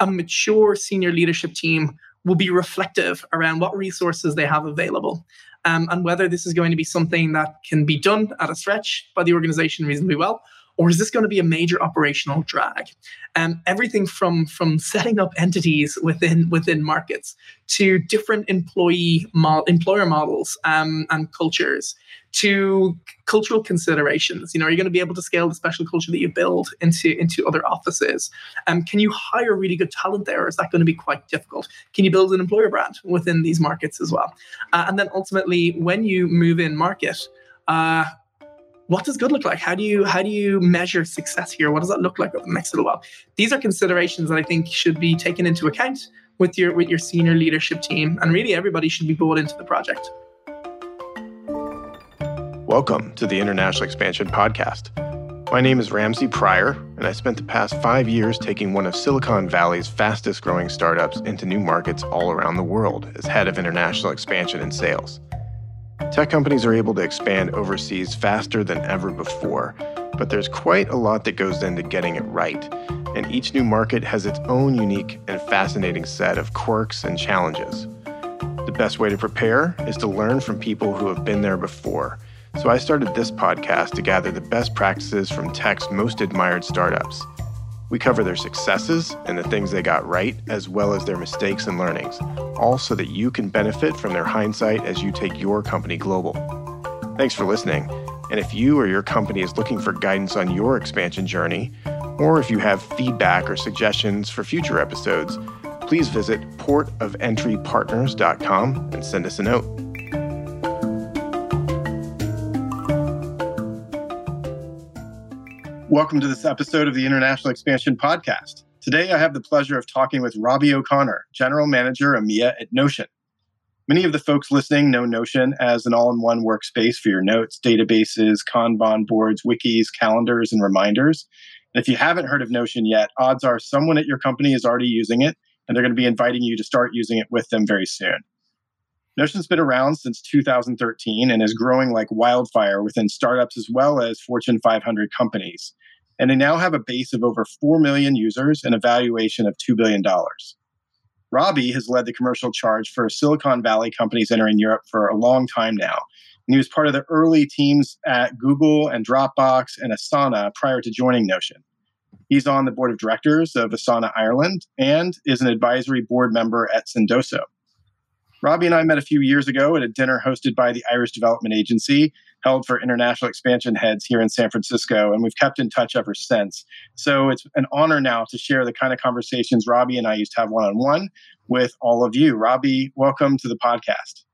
a mature senior leadership team will be reflective around what resources they have available um, and whether this is going to be something that can be done at a stretch by the organization reasonably well or is this going to be a major operational drag? Um, everything from from setting up entities within within markets to different employee mo- employer models um, and cultures to cultural considerations. You know, are you going to be able to scale the special culture that you build into into other offices? Um, can you hire really good talent there? Or is that going to be quite difficult? Can you build an employer brand within these markets as well? Uh, and then ultimately, when you move in market. Uh, what does good look like? How do you how do you measure success here? What does that look like over the next little while? These are considerations that I think should be taken into account with your with your senior leadership team, and really everybody should be brought into the project. Welcome to the International Expansion Podcast. My name is Ramsey Pryor, and I spent the past five years taking one of Silicon Valley's fastest growing startups into new markets all around the world as head of international expansion and sales. Tech companies are able to expand overseas faster than ever before, but there's quite a lot that goes into getting it right, and each new market has its own unique and fascinating set of quirks and challenges. The best way to prepare is to learn from people who have been there before. So I started this podcast to gather the best practices from tech's most admired startups. We cover their successes and the things they got right, as well as their mistakes and learnings, all so that you can benefit from their hindsight as you take your company global. Thanks for listening. And if you or your company is looking for guidance on your expansion journey, or if you have feedback or suggestions for future episodes, please visit portofentrypartners.com and send us a note. Welcome to this episode of the International Expansion Podcast. Today, I have the pleasure of talking with Robbie O'Connor, General Manager EMEA at Notion. Many of the folks listening know Notion as an all in one workspace for your notes, databases, Kanban boards, wikis, calendars, and reminders. And if you haven't heard of Notion yet, odds are someone at your company is already using it, and they're going to be inviting you to start using it with them very soon. Notion's been around since 2013 and is growing like wildfire within startups as well as Fortune 500 companies and they now have a base of over 4 million users and a valuation of $2 billion. Robbie has led the commercial charge for Silicon Valley companies entering Europe for a long time now. And he was part of the early teams at Google and Dropbox and Asana prior to joining Notion. He's on the board of directors of Asana Ireland and is an advisory board member at Sendoso. Robbie and I met a few years ago at a dinner hosted by the Irish Development Agency, held for international expansion heads here in San Francisco, and we've kept in touch ever since. So it's an honor now to share the kind of conversations Robbie and I used to have one on one with all of you. Robbie, welcome to the podcast.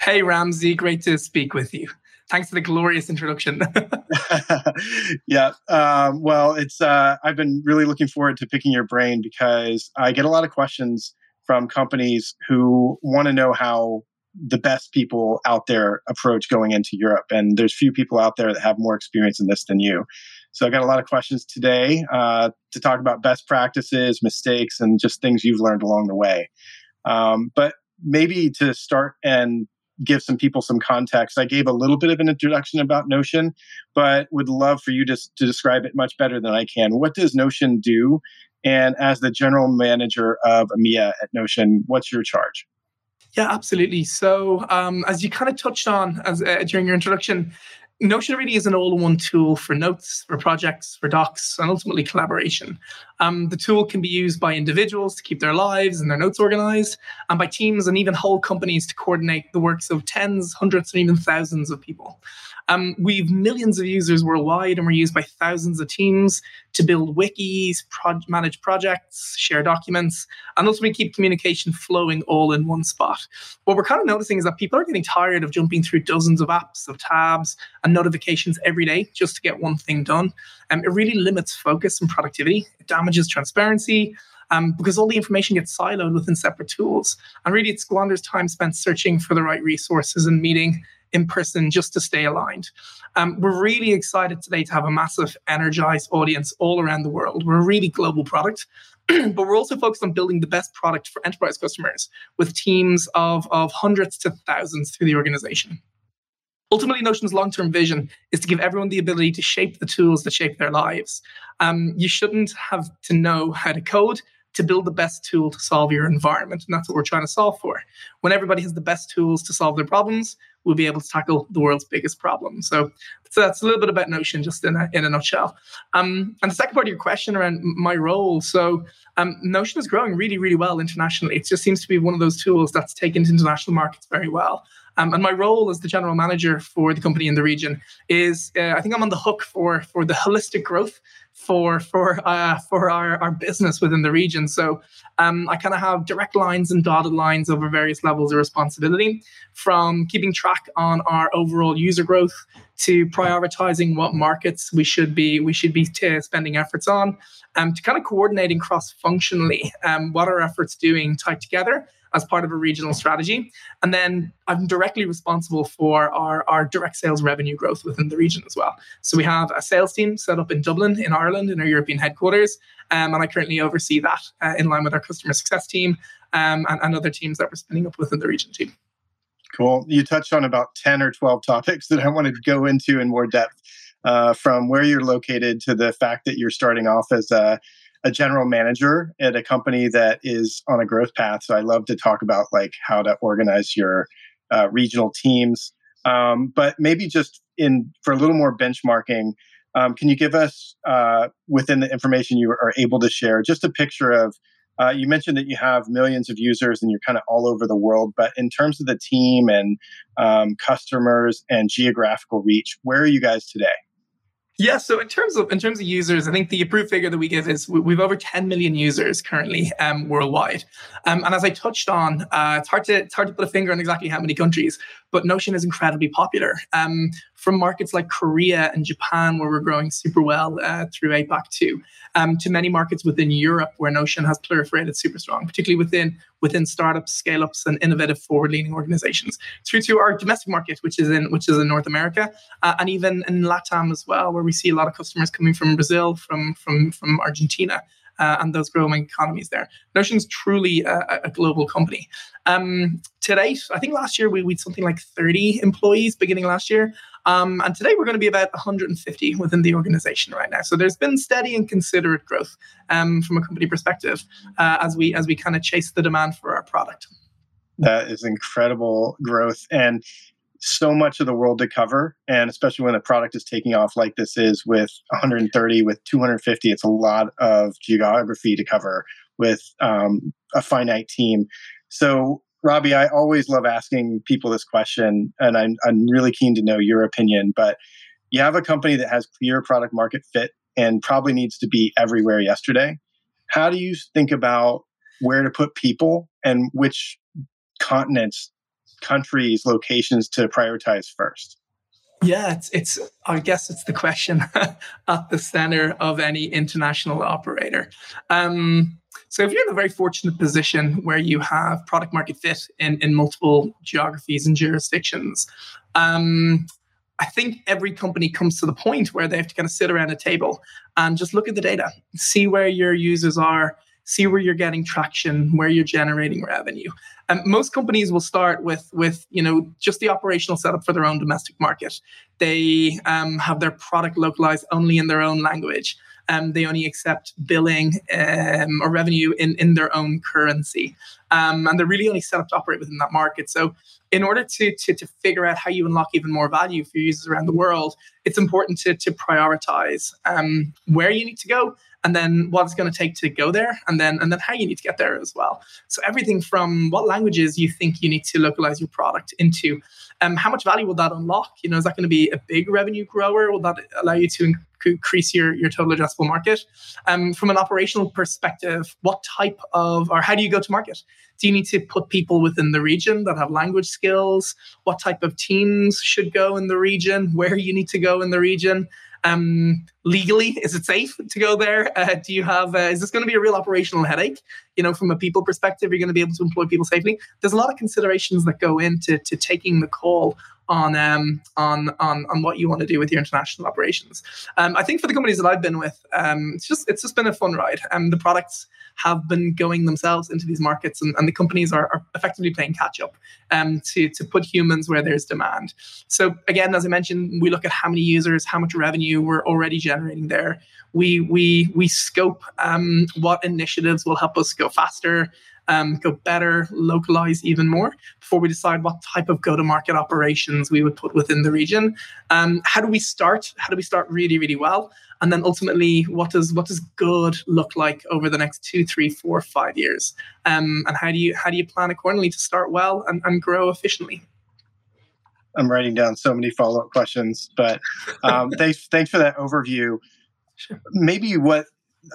Hey, Ramsey, great to speak with you. Thanks for the glorious introduction. yeah, um, well, it's uh, I've been really looking forward to picking your brain because I get a lot of questions from companies who want to know how the best people out there approach going into Europe. And there's few people out there that have more experience in this than you. So I got a lot of questions today uh, to talk about best practices, mistakes, and just things you've learned along the way. Um, but maybe to start and give some people some context, I gave a little bit of an introduction about Notion, but would love for you to, to describe it much better than I can. What does Notion do? And as the general manager of EMEA at Notion, what's your charge? Yeah, absolutely. So, um, as you kind of touched on as uh, during your introduction, Notion really is an all-in-one tool for notes, for projects, for docs, and ultimately collaboration. Um, the tool can be used by individuals to keep their lives and their notes organized, and by teams and even whole companies to coordinate the works of tens, hundreds, and even thousands of people. Um, we've millions of users worldwide, and we're used by thousands of teams to build wikis, pro- manage projects, share documents, and ultimately keep communication flowing all in one spot. What we're kind of noticing is that people are getting tired of jumping through dozens of apps, of tabs, and notifications every day just to get one thing done. Um, it really limits focus and productivity. It damages transparency. Um, because all the information gets siloed within separate tools. And really, it squanders time spent searching for the right resources and meeting in person just to stay aligned. Um, we're really excited today to have a massive, energized audience all around the world. We're a really global product, but we're also focused on building the best product for enterprise customers with teams of, of hundreds to thousands through the organization. Ultimately, Notion's long term vision is to give everyone the ability to shape the tools that shape their lives. Um, you shouldn't have to know how to code to build the best tool to solve your environment. And that's what we're trying to solve for. When everybody has the best tools to solve their problems, we'll be able to tackle the world's biggest problem. So, so that's a little bit about Notion, just in a, in a nutshell. Um, and the second part of your question around my role. So, um, Notion is growing really, really well internationally. It just seems to be one of those tools that's taken to international markets very well. Um, and my role as the general manager for the company in the region is uh, I think I'm on the hook for for the holistic growth for for uh, for our, our business within the region. So um, I kind of have direct lines and dotted lines over various levels of responsibility, from keeping track on our overall user growth to prioritizing what markets we should be we should be t- spending efforts on, um, to kind of coordinating cross functionally um, what our efforts doing tied together as part of a regional strategy. And then I'm directly responsible for our, our direct sales revenue growth within the region as well. So we have a sales team set up in Dublin, in Ireland, in our European headquarters. Um, and I currently oversee that uh, in line with our customer success team um, and, and other teams that we're spinning up within the region team. Cool. You touched on about 10 or 12 topics that I wanted to go into in more depth. Uh, from where you're located to the fact that you're starting off as a a general manager at a company that is on a growth path. So I love to talk about like how to organize your uh, regional teams. Um, but maybe just in for a little more benchmarking, um, can you give us uh, within the information you are able to share just a picture of? Uh, you mentioned that you have millions of users and you're kind of all over the world, but in terms of the team and um, customers and geographical reach, where are you guys today? Yeah, so in terms of in terms of users, I think the approved figure that we give is we've over 10 million users currently um, worldwide. Um, and as I touched on, uh, it's hard to it's hard to put a finger on exactly how many countries, but Notion is incredibly popular. Um, from markets like Korea and Japan, where we're growing super well uh, through APAC too, um, to many markets within Europe where Notion has proliferated super strong, particularly within within startups, scale ups, and innovative forward leaning organizations, through to our domestic market, which is in which is in North America, uh, and even in LATAM as well, where we see a lot of customers coming from Brazil, from from from Argentina uh, and those growing economies there. Notion's truly a, a global company. Um, I think last year we, we had something like 30 employees beginning last year. Um, and today we're going to be about 150 within the organization right now. So there's been steady and considerate growth um, from a company perspective uh, as we as we kind of chase the demand for our product. That is incredible growth. And so much of the world to cover and especially when the product is taking off like this is with 130 with 250 it's a lot of geography to cover with um, a finite team. So robbie i always love asking people this question and I'm, I'm really keen to know your opinion but you have a company that has clear product market fit and probably needs to be everywhere yesterday. How do you think about where to put people and which continents countries, locations to prioritize first? Yeah, it's, it's I guess it's the question at the center of any international operator. Um, so if you're in a very fortunate position where you have product market fit in, in multiple geographies and jurisdictions, um, I think every company comes to the point where they have to kind of sit around a table and just look at the data, see where your users are, see where you're getting traction, where you're generating revenue. And most companies will start with with you know just the operational setup for their own domestic market. They um, have their product localized only in their own language. Um, they only accept billing um, or revenue in, in their own currency. Um, and they're really only set up to operate within that market. So, in order to, to, to figure out how you unlock even more value for users around the world, it's important to, to prioritize um, where you need to go and then what it's going to take to go there and then and then how you need to get there as well. So everything from what languages you think you need to localize your product into um, how much value will that unlock? You know is that going to be a big revenue grower? Will that allow you to increase your, your total addressable market um, from an operational perspective what type of or how do you go to market do you need to put people within the region that have language skills what type of teams should go in the region where you need to go in the region um, legally, is it safe to go there? Uh, do you have? Uh, is this going to be a real operational headache? You know, from a people perspective, you're going to be able to employ people safely. There's a lot of considerations that go into to taking the call on um, on on on what you want to do with your international operations. Um, I think for the companies that I've been with, um, it's just it's just been a fun ride. Um, the products have been going themselves into these markets, and, and the companies are, are effectively playing catch up um, to to put humans where there's demand. So again, as I mentioned, we look at how many users, how much revenue we're already generating there. We we we scope um, what initiatives will help us go faster, um, go better, localize even more before we decide what type of go-to-market operations we would put within the region. Um, how do we start? How do we start really, really well? And then ultimately, what does what does good look like over the next two, three, four, five years? Um, and how do you how do you plan accordingly to start well and, and grow efficiently? I'm writing down so many follow up questions, but um, thanks thanks for that overview. Sure. Maybe what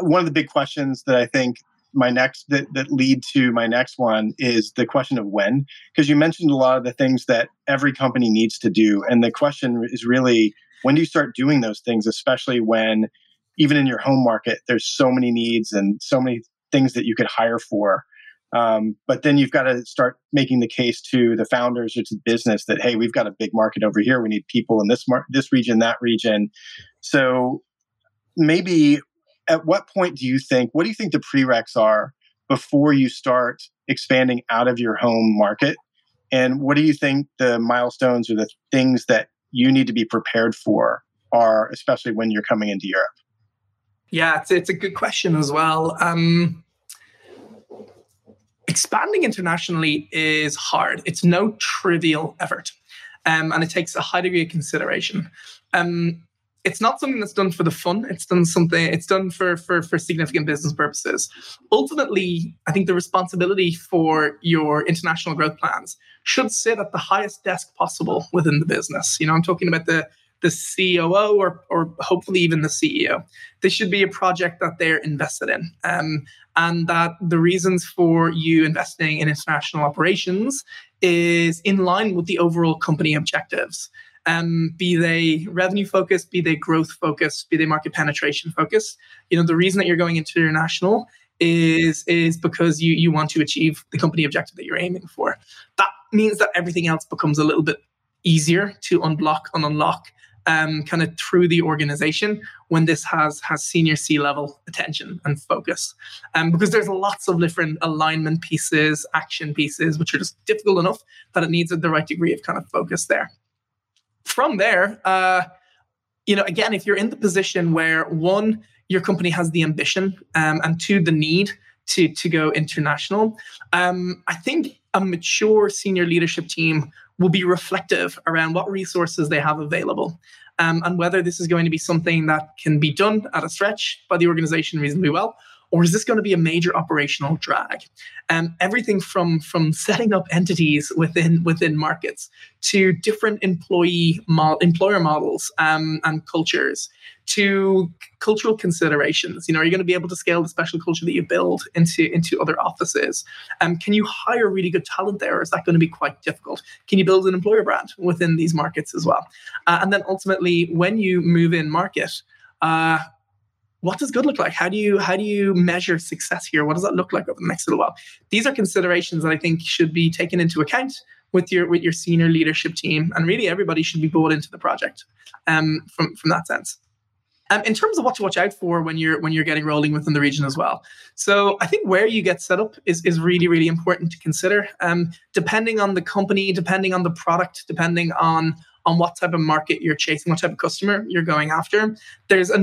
one of the big questions that I think my next that, that lead to my next one is the question of when. Because you mentioned a lot of the things that every company needs to do and the question is really when do you start doing those things especially when even in your home market there's so many needs and so many things that you could hire for. Um, but then you've got to start making the case to the founders or to business that hey we've got a big market over here. We need people in this mar- this region that region. So maybe at what point do you think, what do you think the prereqs are before you start expanding out of your home market? And what do you think the milestones or the things that you need to be prepared for are, especially when you're coming into Europe? Yeah, it's, it's a good question as well. Um, expanding internationally is hard. It's no trivial effort, um, and it takes a high degree of consideration. Um, it's not something that's done for the fun. It's done something. It's done for for for significant business purposes. Ultimately, I think the responsibility for your international growth plans should sit at the highest desk possible within the business. You know, I'm talking about the the COO or or hopefully even the CEO. This should be a project that they're invested in, um, and that the reasons for you investing in international operations is in line with the overall company objectives um, be they revenue focused, be they growth focused, be they market penetration focused. You know, the reason that you're going international is is because you you want to achieve the company objective that you're aiming for. That means that everything else becomes a little bit easier to unblock and unlock um, kind of through the organization when this has has senior C level attention and focus. Um, because there's lots of different alignment pieces, action pieces, which are just difficult enough that it needs the right degree of kind of focus there from there, uh, you know, again, if you're in the position where one, your company has the ambition, um, and two, the need to to go international, um, I think a mature senior leadership team will be reflective around what resources they have available. Um, and whether this is going to be something that can be done at a stretch by the organization reasonably well, or is this going to be a major operational drag? Um, everything from from setting up entities within within markets to different employee mo- employer models um, and cultures to cultural considerations. You know, are you going to be able to scale the special culture that you build into into other offices? Um, can you hire really good talent there? Or is that going to be quite difficult? Can you build an employer brand within these markets as well? Uh, and then ultimately, when you move in market. Uh, what does good look like? How do you how do you measure success here? What does that look like over the next little while? These are considerations that I think should be taken into account with your with your senior leadership team, and really everybody should be bought into the project um, from from that sense. Um, in terms of what to watch out for when you're when you're getting rolling within the region as well. So I think where you get set up is is really really important to consider. Um, depending on the company, depending on the product, depending on on what type of market you're chasing, what type of customer you're going after. There's a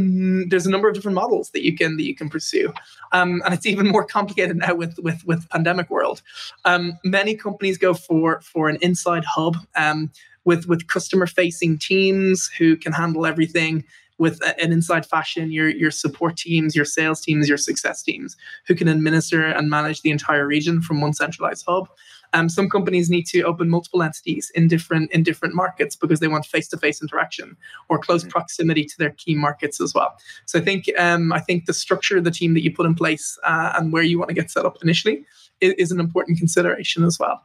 there's a number of different models that you can that you can pursue, um, and it's even more complicated now with with with pandemic world. Um, many companies go for for an inside hub um, with with customer facing teams who can handle everything with an inside fashion your your support teams your sales teams your success teams who can administer and manage the entire region from one centralized hub um, some companies need to open multiple entities in different in different markets because they want face-to-face interaction or close mm-hmm. proximity to their key markets as well. So I think um, I think the structure of the team that you put in place uh, and where you want to get set up initially is, is an important consideration as well.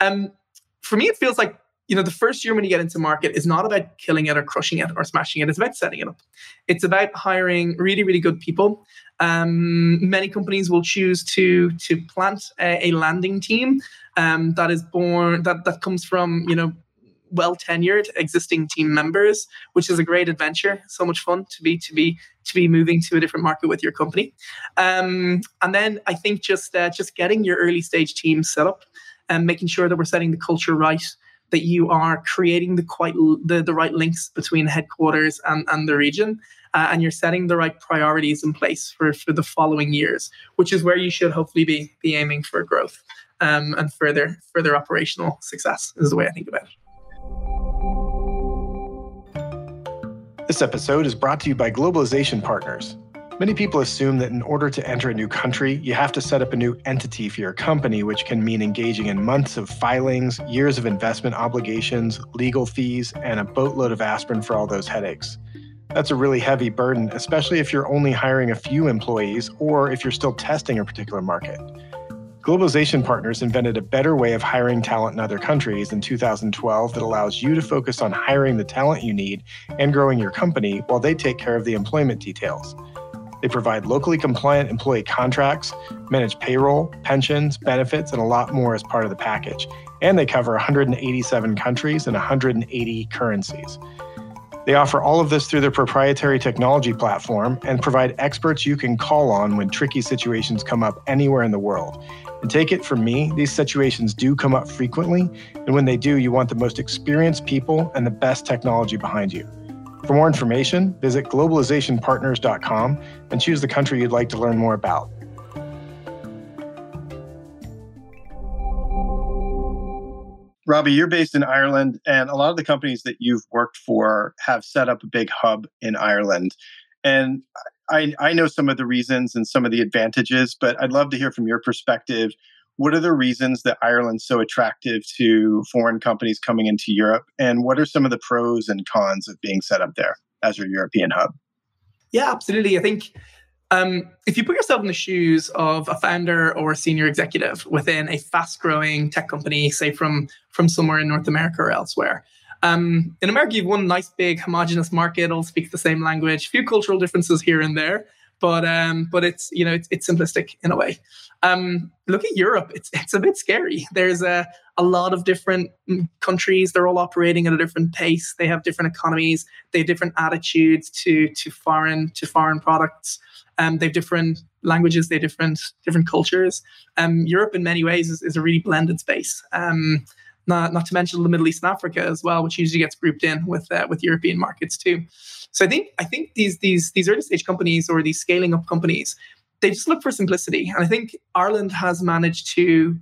Um, for me, it feels like you know the first year when you get into market is not about killing it or crushing it or smashing it it's about setting it up it's about hiring really really good people um, many companies will choose to to plant a, a landing team um, that is born that that comes from you know well tenured existing team members, which is a great adventure. So much fun to be to be to be moving to a different market with your company. Um, and then I think just uh, just getting your early stage team set up and making sure that we're setting the culture right. That you are creating the quite the, the right links between headquarters and, and the region, uh, and you're setting the right priorities in place for, for the following years, which is where you should hopefully be, be aiming for growth um, and further further operational success is the way I think about it. This episode is brought to you by Globalization Partners. Many people assume that in order to enter a new country, you have to set up a new entity for your company, which can mean engaging in months of filings, years of investment obligations, legal fees, and a boatload of aspirin for all those headaches. That's a really heavy burden, especially if you're only hiring a few employees or if you're still testing a particular market. Globalization Partners invented a better way of hiring talent in other countries in 2012 that allows you to focus on hiring the talent you need and growing your company while they take care of the employment details. They provide locally compliant employee contracts, manage payroll, pensions, benefits, and a lot more as part of the package. And they cover 187 countries and 180 currencies. They offer all of this through their proprietary technology platform and provide experts you can call on when tricky situations come up anywhere in the world. And take it from me, these situations do come up frequently. And when they do, you want the most experienced people and the best technology behind you. For more information, visit globalizationpartners.com and choose the country you'd like to learn more about. Robbie, you're based in Ireland, and a lot of the companies that you've worked for have set up a big hub in Ireland. And I, I know some of the reasons and some of the advantages, but I'd love to hear from your perspective what are the reasons that Ireland's so attractive to foreign companies coming into Europe? And what are some of the pros and cons of being set up there as your European hub? Yeah, absolutely. I think um, if you put yourself in the shoes of a founder or a senior executive within a fast-growing tech company, say from from somewhere in North America or elsewhere, um, in America you've one nice big homogenous market, all speaks the same language, few cultural differences here and there, but um, but it's you know it's, it's simplistic in a way. Um, look at Europe; it's it's a bit scary. There's a a lot of different mm, countries. They're all operating at a different pace. They have different economies. They have different attitudes to to foreign to foreign products. Um, they have different languages. They have different different cultures. Um, Europe, in many ways, is, is a really blended space. Um, not, not to mention the Middle East and Africa as well, which usually gets grouped in with uh, with European markets too. So I think I think these these these early stage companies or these scaling up companies, they just look for simplicity, and I think Ireland has managed to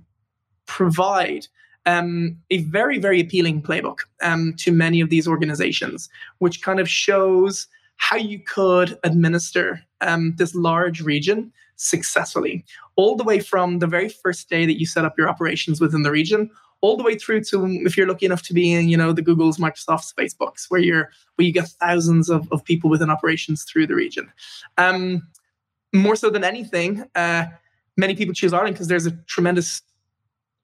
provide um, a very very appealing playbook um, to many of these organizations, which kind of shows how you could administer um, this large region successfully, all the way from the very first day that you set up your operations within the region, all the way through to if you're lucky enough to be in, you know, the Google's, Microsoft's, Facebooks, where you're where you get thousands of, of people within operations through the region. Um, more so than anything, uh, many people choose Ireland because there's a tremendous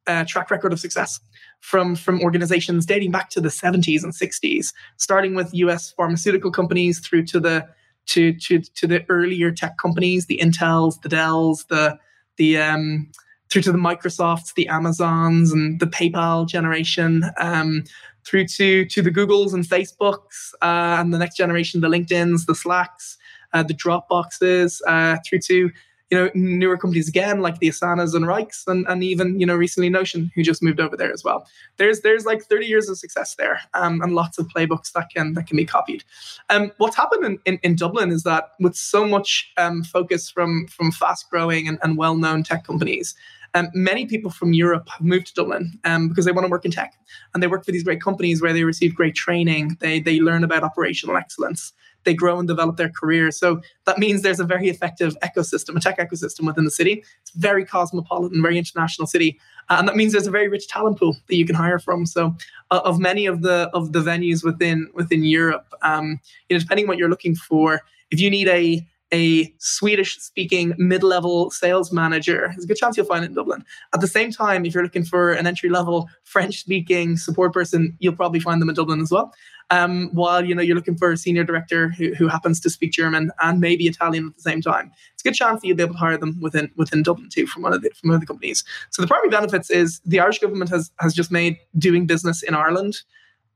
uh, track record of success from from organizations dating back to the 70s and 60s, starting with U.S. pharmaceutical companies through to the to to to the earlier tech companies, the Intels, the Dells, the the um, through to the Microsofts, the Amazons, and the PayPal generation, um, through to to the Googles and Facebooks, uh, and the next generation, the LinkedIn's, the Slacks, uh, the Dropboxes, uh, through to you know newer companies again like the Asanas and Wrights, and, and even you know recently Notion, who just moved over there as well. There's there's like 30 years of success there, um, and lots of playbooks that can that can be copied. Um, what's happened in, in, in Dublin is that with so much um, focus from from fast growing and, and well known tech companies. Um, many people from Europe have moved to Dublin um, because they want to work in tech, and they work for these great companies where they receive great training. They they learn about operational excellence. They grow and develop their career. So that means there's a very effective ecosystem, a tech ecosystem within the city. It's very cosmopolitan, very international city, uh, and that means there's a very rich talent pool that you can hire from. So uh, of many of the of the venues within within Europe, um, you know, depending what you're looking for, if you need a a Swedish speaking mid level sales manager, there's a good chance you'll find it in Dublin. At the same time, if you're looking for an entry level French speaking support person, you'll probably find them in Dublin as well. Um, while you know you're looking for a senior director who, who happens to speak German and maybe Italian at the same time, it's a good chance that you'll be able to hire them within within Dublin too from one of the from one of the companies. So the primary benefits is the Irish government has has just made doing business in Ireland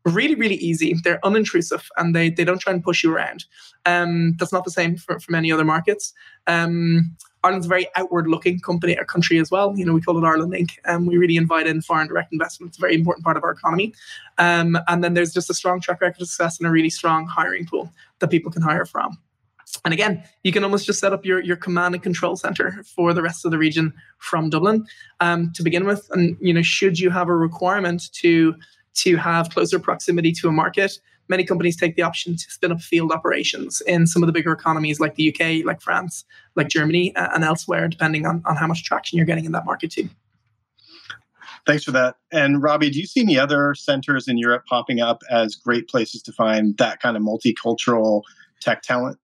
really, really easy. They're unintrusive and they, they don't try and push you around. Um, that's not the same for, for many other markets. Um, Ireland's a very outward looking company or country as well. You know, we call it Ireland Inc. And we really invite in foreign direct investment. It's a very important part of our economy. Um, and then there's just a strong track record of success and a really strong hiring pool that people can hire from. and again, you can almost just set up your, your command and control center for the rest of the region from Dublin um, to begin with. And you know, should you have a requirement to to have closer proximity to a market, many companies take the option to spin up field operations in some of the bigger economies like the UK, like France, like Germany, uh, and elsewhere, depending on, on how much traction you're getting in that market too. Thanks for that. And Robbie, do you see any other centers in Europe popping up as great places to find that kind of multicultural tech talent?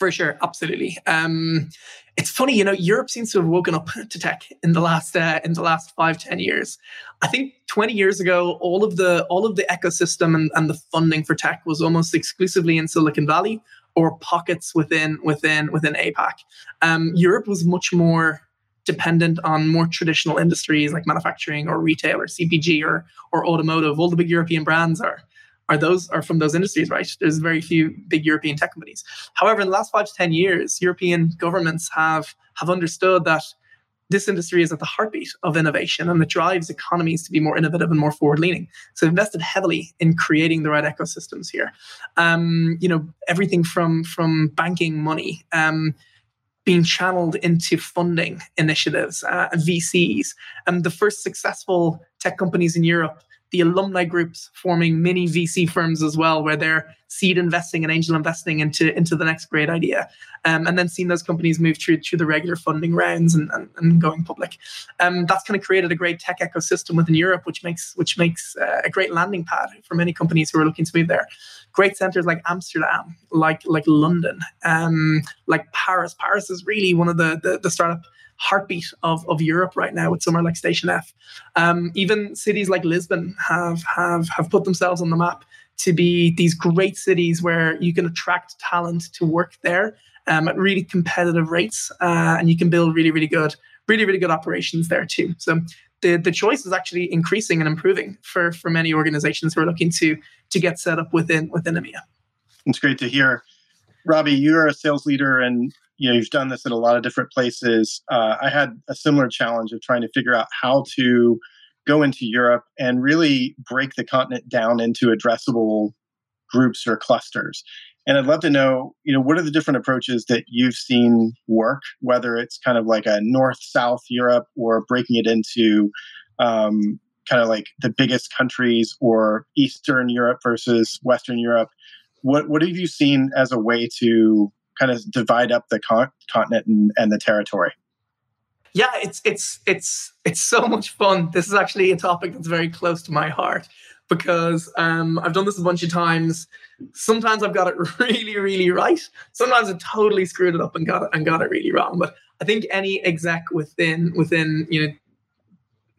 For sure, absolutely. Um, it's funny, you know, Europe seems to have woken up to tech in the last uh, in the last five ten years. I think 20 years ago, all of the all of the ecosystem and, and the funding for tech was almost exclusively in Silicon Valley or pockets within within within APAC. Um, Europe was much more dependent on more traditional industries like manufacturing or retail or CPG or or automotive. All the big European brands are are those are from those industries, right? There's very few big European tech companies. However, in the last five to ten years, European governments have have understood that this industry is at the heartbeat of innovation and it drives economies to be more innovative and more forward leaning. So invested heavily in creating the right ecosystems here. Um, you know, everything from from banking money. Um, being channeled into funding initiatives, uh, VCs. And the first successful tech companies in Europe the alumni groups forming mini VC firms as well, where they're seed investing and angel investing into into the next great idea, um, and then seeing those companies move through through the regular funding rounds and, and, and going public. Um, that's kind of created a great tech ecosystem within Europe, which makes which makes uh, a great landing pad for many companies who are looking to move there. Great centers like Amsterdam, like like London, um, like Paris. Paris is really one of the, the, the startup heartbeat of, of Europe right now with somewhere like Station F. Um, even cities like Lisbon have have have put themselves on the map to be these great cities where you can attract talent to work there um, at really competitive rates, uh, and you can build really really good really really good operations there too. So the the choice is actually increasing and improving for for many organizations who are looking to to get set up within within EMEA. It's great to hear. Robbie, you're a sales leader and you know you've done this in a lot of different places. Uh, I had a similar challenge of trying to figure out how to go into Europe and really break the continent down into addressable groups or clusters. And I'd love to know, you know, what are the different approaches that you've seen work, whether it's kind of like a north-south Europe or breaking it into um, kind of like the biggest countries or Eastern Europe versus Western Europe. What what have you seen as a way to kind of divide up the con- continent and, and the territory? Yeah, it's it's it's it's so much fun. This is actually a topic that's very close to my heart because um, I've done this a bunch of times. Sometimes I've got it really, really right. Sometimes I totally screwed it up and got it and got it really wrong. But I think any exec within within you know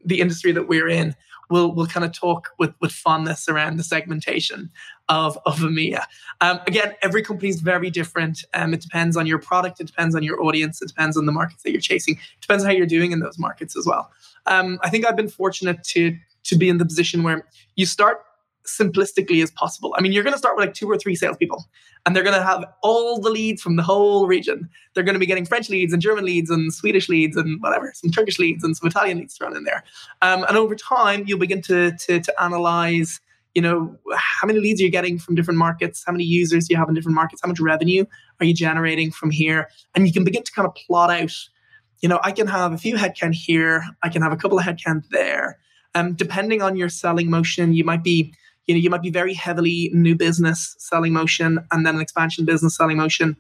the industry that we're in we'll we'll kind of talk with with fondness around the segmentation of of EMEA. Um, again, every company is very different. Um, it depends on your product, it depends on your audience, it depends on the markets that you're chasing. It depends on how you're doing in those markets as well. Um, I think I've been fortunate to to be in the position where you start simplistically as possible. I mean, you're going to start with like two or three salespeople, and they're going to have all the leads from the whole region. They're going to be getting French leads and German leads and Swedish leads and whatever, some Turkish leads and some Italian leads thrown in there. Um, and over time, you'll begin to, to, to analyze, you know, how many leads you're you getting from different markets? How many users you have in different markets? How much revenue are you generating from here? And you can begin to kind of plot out, you know, I can have a few headcount here. I can have a couple of headcount there. Um, depending on your selling motion, you might be you know you might be very heavily new business selling motion and then an expansion business selling motion.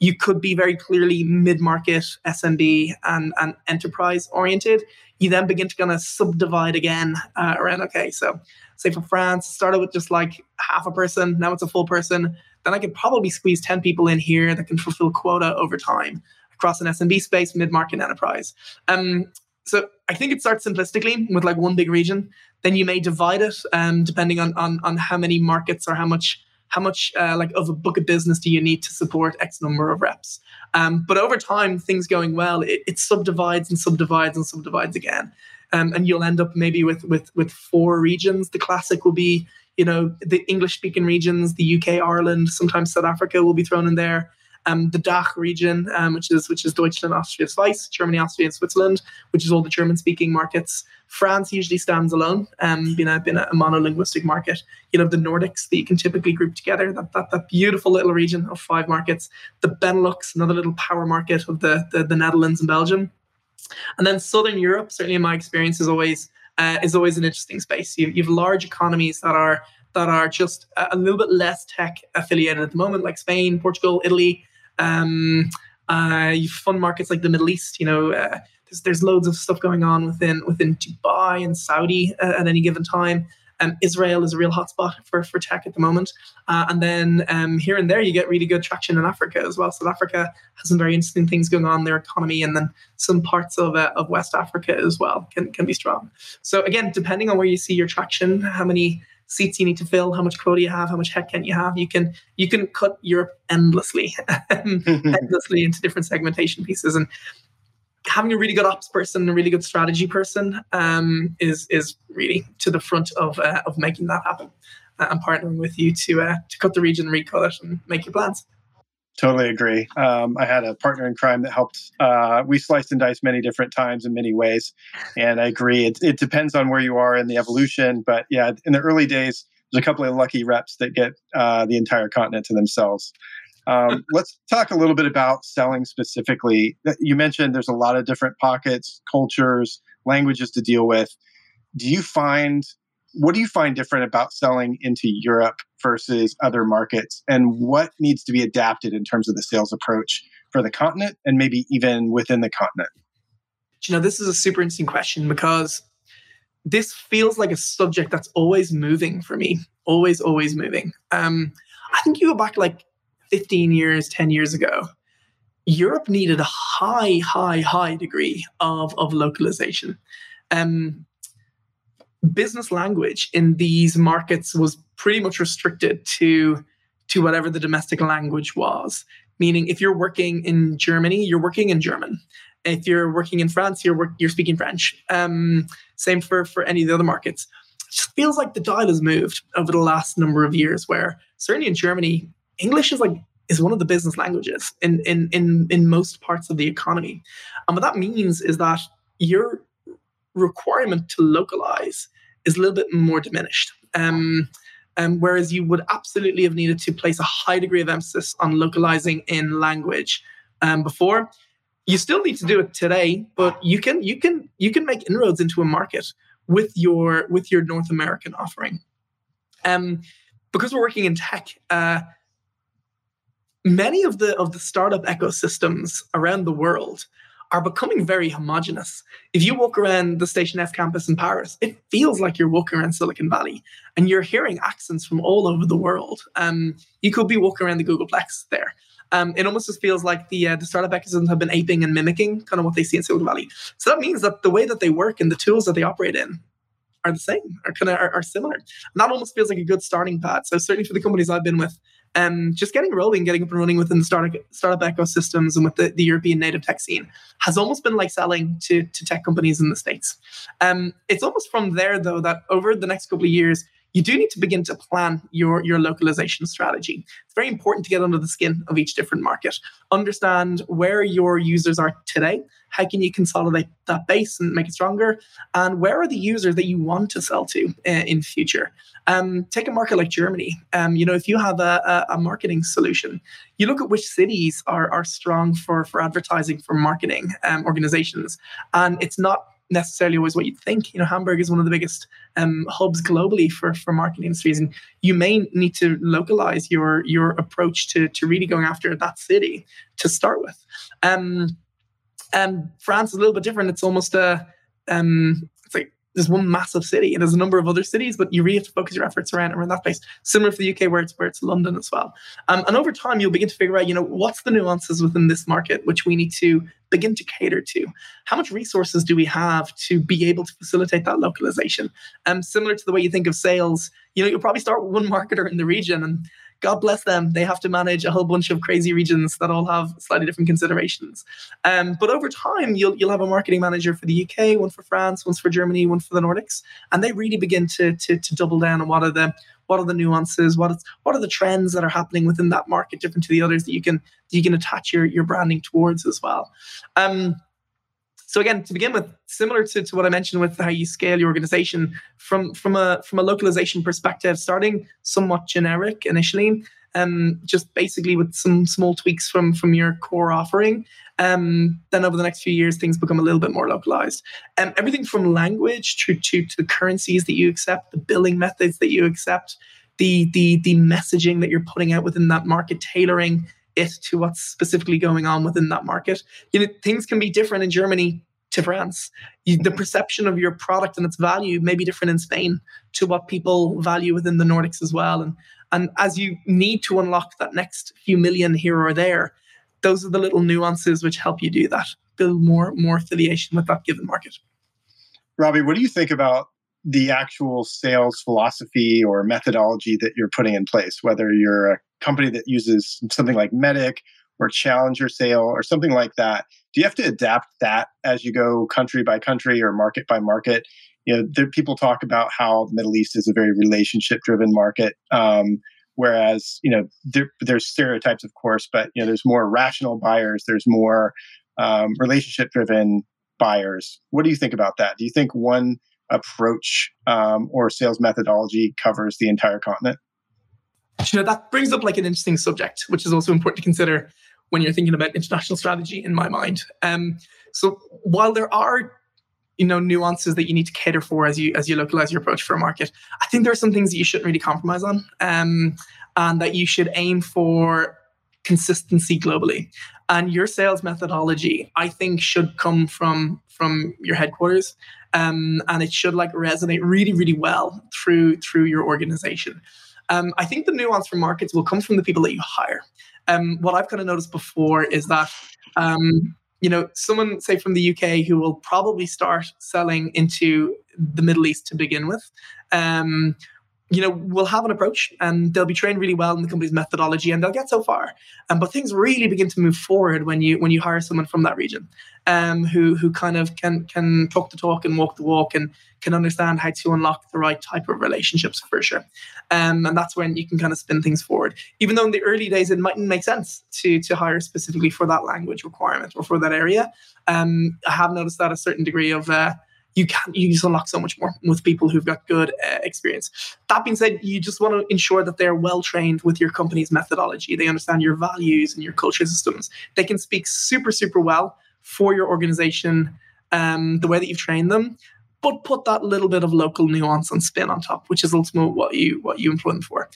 You could be very clearly mid-market smb and, and enterprise oriented. You then begin to kind of subdivide again uh, around okay so say for france started with just like half a person now it's a full person. Then i could probably squeeze 10 people in here that can fulfill quota over time across an smb space mid-market enterprise. Um, so I think it starts simplistically with like one big region. Then you may divide it um, depending on, on on how many markets or how much how much uh, like of a book of business do you need to support X number of reps. Um, but over time, things going well, it, it, subdivides and subdivides and subdivides again, um, and you'll end up maybe with with with four regions. The classic will be you know the English speaking regions, the UK, Ireland, sometimes South Africa will be thrown in there. Um, the DACH region, um, which is which is Deutschland, Austria, Schweiz, Germany, Austria, and Switzerland, which is all the German-speaking markets. France usually stands alone, um, being a, being a monolinguistic market. You know, the Nordics that you can typically group together, that, that, that beautiful little region of five markets. The Benelux, another little power market of the, the, the Netherlands and Belgium. And then Southern Europe, certainly in my experience, is always uh, is always an interesting space. You, you have large economies that are that are just a little bit less tech affiliated at the moment, like Spain, Portugal, Italy. Um, uh, fund markets like the Middle East. You know, uh, there's there's loads of stuff going on within within Dubai and Saudi uh, at any given time. Um, Israel is a real hotspot for, for tech at the moment. Uh, and then um, here and there, you get really good traction in Africa as well. South Africa has some very interesting things going on in their economy. And then some parts of, uh, of West Africa as well can, can be strong. So, again, depending on where you see your traction, how many seats you need to fill, how much quota you have, how much headcount you have. You can you can cut Europe endlessly, endlessly into different segmentation pieces. And having a really good ops person, a really good strategy person, um, is is really to the front of uh, of making that happen. Uh, and partnering with you to uh, to cut the region, recut it, and make your plans. Totally agree. Um, I had a partner in crime that helped. Uh, we sliced and diced many different times in many ways, and I agree. It, it depends on where you are in the evolution, but yeah, in the early days, there's a couple of lucky reps that get uh, the entire continent to themselves. Um, let's talk a little bit about selling specifically. You mentioned there's a lot of different pockets, cultures, languages to deal with. Do you find what do you find different about selling into Europe versus other markets? And what needs to be adapted in terms of the sales approach for the continent and maybe even within the continent? You know, this is a super interesting question because this feels like a subject that's always moving for me, always, always moving. Um, I think you go back like 15 years, 10 years ago, Europe needed a high, high, high degree of, of localization. Um, business language in these markets was pretty much restricted to to whatever the domestic language was. Meaning if you're working in germany you're working in german. If you're working in france you're work, you're speaking french. Um, same for for any of the other markets. It just feels like the dial has moved over the last number of years where certainly in germany english is like is one of the business languages in in in, in most parts of the economy. And what that means is that your requirement to localize is a little bit more diminished. Um, um, whereas you would absolutely have needed to place a high degree of emphasis on localizing in language um, before. You still need to do it today, but you can you can you can make inroads into a market with your with your North American offering. Um, because we're working in tech, uh, many of the of the startup ecosystems around the world are becoming very homogenous. If you walk around the Station F campus in Paris, it feels like you're walking around Silicon Valley and you're hearing accents from all over the world. Um, you could be walking around the Googleplex there. Um, it almost just feels like the uh, the startup ecosystems have been aping and mimicking kind of what they see in Silicon Valley. So that means that the way that they work and the tools that they operate in are the same, are kind of are, are similar. And that almost feels like a good starting pad. So certainly for the companies I've been with, um, just getting rolling, getting up and running within the startup, startup ecosystems and with the, the European native tech scene has almost been like selling to, to tech companies in the States. Um, it's almost from there, though, that over the next couple of years, you do need to begin to plan your, your localization strategy. It's very important to get under the skin of each different market, understand where your users are today. How can you consolidate that base and make it stronger? And where are the users that you want to sell to uh, in future? Um, take a market like Germany. Um, you know, if you have a, a, marketing solution, you look at which cities are, are strong for, for advertising, for marketing um, organizations. And it's not necessarily always what you think. You know, Hamburg is one of the biggest um, hubs globally for for marketing industries, and you may need to localize your your approach to to really going after that city to start with. Um, and France is a little bit different. It's almost a um, there's one massive city and there's a number of other cities, but you really have to focus your efforts around around that place. Similar for the UK, where it's where it's London as well. Um, and over time, you'll begin to figure out, you know, what's the nuances within this market which we need to begin to cater to. How much resources do we have to be able to facilitate that localization? Um, similar to the way you think of sales, you know, you'll probably start with one marketer in the region and God bless them. They have to manage a whole bunch of crazy regions that all have slightly different considerations. Um, but over time, you'll you'll have a marketing manager for the UK, one for France, one for Germany, one for the Nordics, and they really begin to to, to double down on what are the what are the nuances what is what are the trends that are happening within that market different to the others that you can that you can attach your your branding towards as well um, so again, to begin with, similar to, to what I mentioned with how you scale your organization from from a from a localization perspective, starting somewhat generic initially, um, just basically with some small tweaks from from your core offering. Um, then over the next few years, things become a little bit more localized. Um, everything from language to, to to the currencies that you accept, the billing methods that you accept, the the the messaging that you're putting out within that market, tailoring it to what's specifically going on within that market. You know, things can be different in Germany to France. You, the mm-hmm. perception of your product and its value may be different in Spain to what people value within the Nordics as well. And and as you need to unlock that next few million here or there, those are the little nuances which help you do that. Build more more affiliation with that given market. Robbie, what do you think about the actual sales philosophy or methodology that you're putting in place, whether you're a company that uses something like MEDDIC or Challenger Sale or something like that. Do you have to adapt that as you go country by country or market by market? You know, there, people talk about how the Middle East is a very relationship driven market. Um, whereas you know there, there's stereotypes of course but you know there's more rational buyers there's more um, relationship driven buyers what do you think about that do you think one approach um, or sales methodology covers the entire continent? You know, that brings up like an interesting subject, which is also important to consider when you're thinking about international strategy in my mind. Um, so while there are you know nuances that you need to cater for as you as you localize your approach for a market i think there are some things that you shouldn't really compromise on um, and that you should aim for consistency globally and your sales methodology i think should come from from your headquarters um, and it should like resonate really, really well through through your organization. Um, I think the nuance for markets will come from the people that you hire. Um, what I've kind of noticed before is that um, you know someone say from the UK who will probably start selling into the Middle East to begin with. Um, you know, will have an approach and they'll be trained really well in the company's methodology and they'll get so far. Um, but things really begin to move forward when you when you hire someone from that region um, who who kind of can can talk the talk and walk the walk and can understand how to unlock the right type of relationships for sure. Um, and that's when you can kind of spin things forward. Even though in the early days it mightn't make sense to to hire specifically for that language requirement or for that area. Um, I have noticed that a certain degree of uh, you can you just unlock so much more with people who've got good uh, experience. That being said, you just want to ensure that they're well trained with your company's methodology. They understand your values and your culture systems. They can speak super super well for your organization, um, the way that you've trained them, but put that little bit of local nuance and spin on top, which is ultimately what you what you employ them for.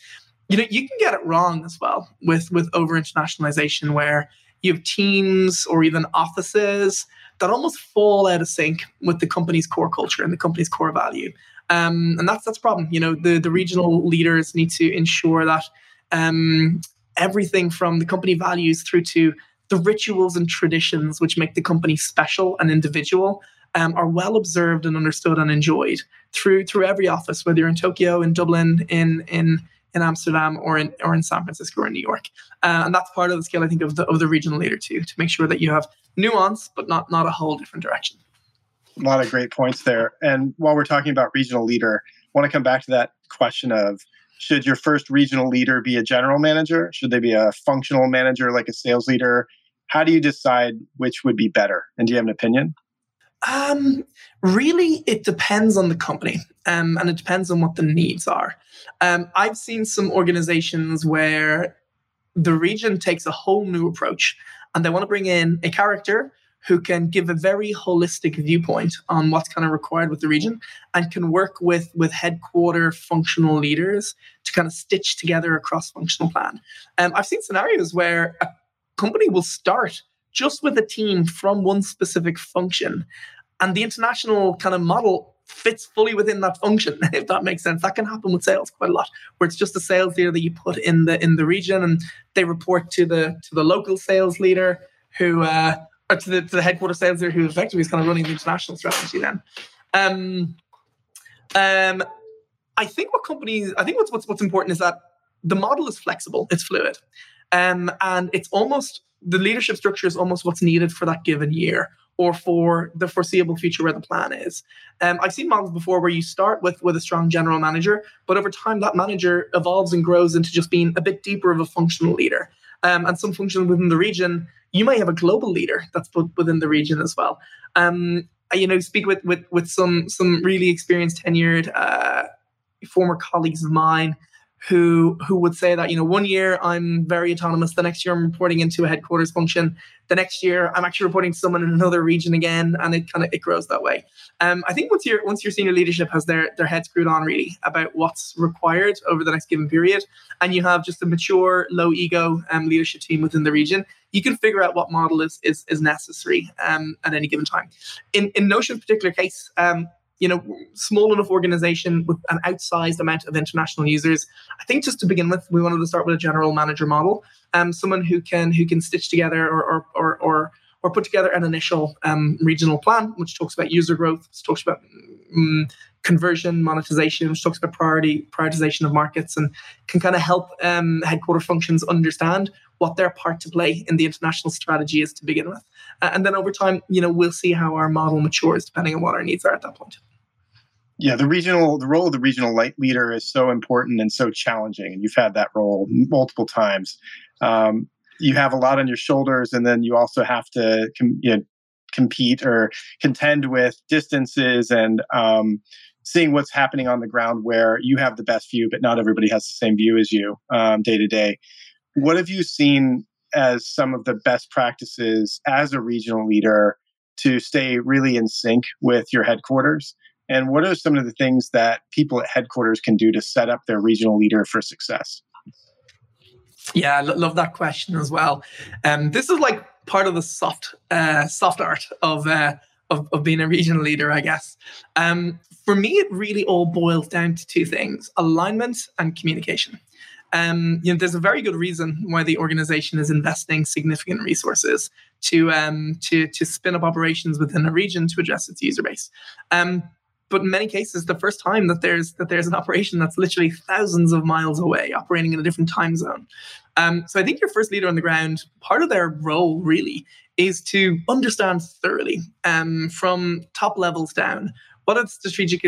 You know, you can get it wrong as well with with over internationalization, where you have teams or even offices that almost fall out of sync with the company's core culture and the company's core value. Um, and that's that's a problem. You know, the the regional leaders need to ensure that um, everything from the company values through to the rituals and traditions which make the company special and individual um, are well observed and understood and enjoyed through through every office, whether you're in Tokyo, in Dublin, in in in Amsterdam or in or in San Francisco or in New York. Uh, and that's part of the skill, I think, of the of the regional leader too, to make sure that you have nuance, but not not a whole different direction. A lot of great points there. And while we're talking about regional leader, I want to come back to that question of should your first regional leader be a general manager? Should they be a functional manager like a sales leader? How do you decide which would be better? And do you have an opinion? Um, really, it depends on the company, um, and it depends on what the needs are. Um, I've seen some organizations where the region takes a whole new approach, and they want to bring in a character who can give a very holistic viewpoint on what's kind of required with the region and can work with with headquarter functional leaders to kind of stitch together a cross-functional plan. Um, I've seen scenarios where a company will start just with a team from one specific function. And the international kind of model fits fully within that function, if that makes sense. That can happen with sales quite a lot, where it's just a sales leader that you put in the in the region and they report to the to the local sales leader who uh or to the to the headquarters sales leader who effectively is kind of running the international strategy then. Um um I think what companies I think what's what's what's important is that the model is flexible, it's fluid, um, and it's almost the leadership structure is almost what's needed for that given year or for the foreseeable future where the plan is. Um, I've seen models before where you start with with a strong general manager, but over time that manager evolves and grows into just being a bit deeper of a functional leader. Um, and some function within the region, you may have a global leader that's put within the region as well. Um, you know, speak with with with some some really experienced, tenured uh, former colleagues of mine who who would say that you know one year I'm very autonomous, the next year I'm reporting into a headquarters function, the next year I'm actually reporting to someone in another region again, and it kind of it grows that way. Um, I think once your once your senior leadership has their their head screwed on really about what's required over the next given period, and you have just a mature, low ego um, leadership team within the region, you can figure out what model is is, is necessary um, at any given time. In in Notion's particular case, um, you know, small enough organization with an outsized amount of international users. I think just to begin with, we wanted to start with a general manager model, um, someone who can who can stitch together or or or, or or put together an initial um, regional plan, which talks about user growth, which talks about um, conversion, monetization, which talks about priority prioritization of markets, and can kind of help um, headquarter functions understand what their part to play in the international strategy is to begin with. Uh, and then over time, you know, we'll see how our model matures depending on what our needs are at that point yeah the regional the role of the regional light leader is so important and so challenging and you've had that role multiple times. Um, you have a lot on your shoulders and then you also have to com- you know, compete or contend with distances and um, seeing what's happening on the ground where you have the best view but not everybody has the same view as you um, day to day. What have you seen as some of the best practices as a regional leader to stay really in sync with your headquarters and what are some of the things that people at headquarters can do to set up their regional leader for success? Yeah, I love that question as well. Um, this is like part of the soft, uh, soft art of, uh, of, of being a regional leader, I guess. Um, for me, it really all boils down to two things: alignment and communication. Um, you know, there's a very good reason why the organization is investing significant resources to um, to to spin up operations within a region to address its user base. Um, but in many cases the first time that there's that there's an operation that's literally thousands of miles away operating in a different time zone. Um, so i think your first leader on the ground part of their role really is to understand thoroughly um, from top levels down what are the strategic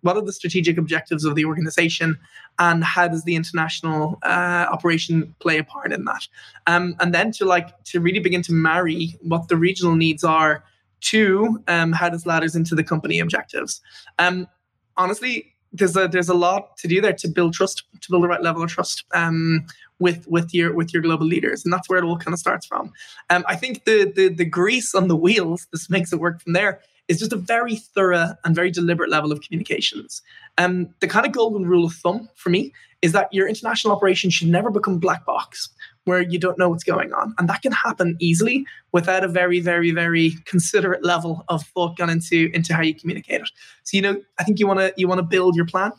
what are the strategic objectives of the organization and how does the international uh, operation play a part in that? Um, and then to like to really begin to marry what the regional needs are Two, um, how this ladders into the company objectives. Um, honestly, there's a there's a lot to do there to build trust, to build the right level of trust um, with with your with your global leaders, and that's where it all kind of starts from. Um, I think the, the the grease on the wheels, this makes it work from there, is just a very thorough and very deliberate level of communications. Um, the kind of golden rule of thumb for me is that your international operation should never become black box where you don't know what's going on. And that can happen easily without a very, very, very considerate level of thought gone into, into how you communicate it. So, you know, I think you want to you want to build your plan.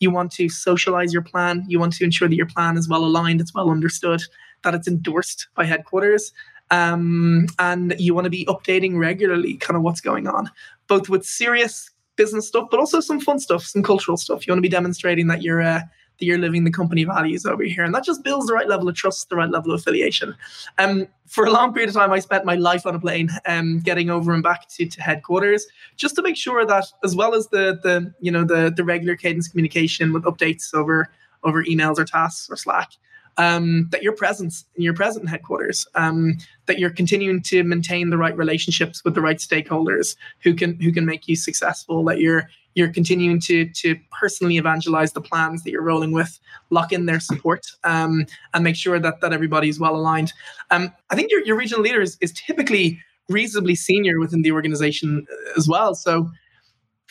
You want to socialize your plan. You want to ensure that your plan is well aligned, it's well understood, that it's endorsed by headquarters. Um, and you want to be updating regularly kind of what's going on, both with serious business stuff, but also some fun stuff, some cultural stuff. You want to be demonstrating that you're uh, that you're living the company values over here. And that just builds the right level of trust, the right level of affiliation. Um, for a long period of time, I spent my life on a plane, um, getting over and back to, to headquarters, just to make sure that, as well as the the you know the the regular cadence communication with updates over over emails or tasks or Slack, um, that you're present, you're present in headquarters, um, that you're continuing to maintain the right relationships with the right stakeholders who can who can make you successful, that you're you're continuing to to personally evangelize the plans that you're rolling with, lock in their support, um, and make sure that that everybody's well aligned. Um, I think your, your regional leader is, is typically reasonably senior within the organization uh, as well. So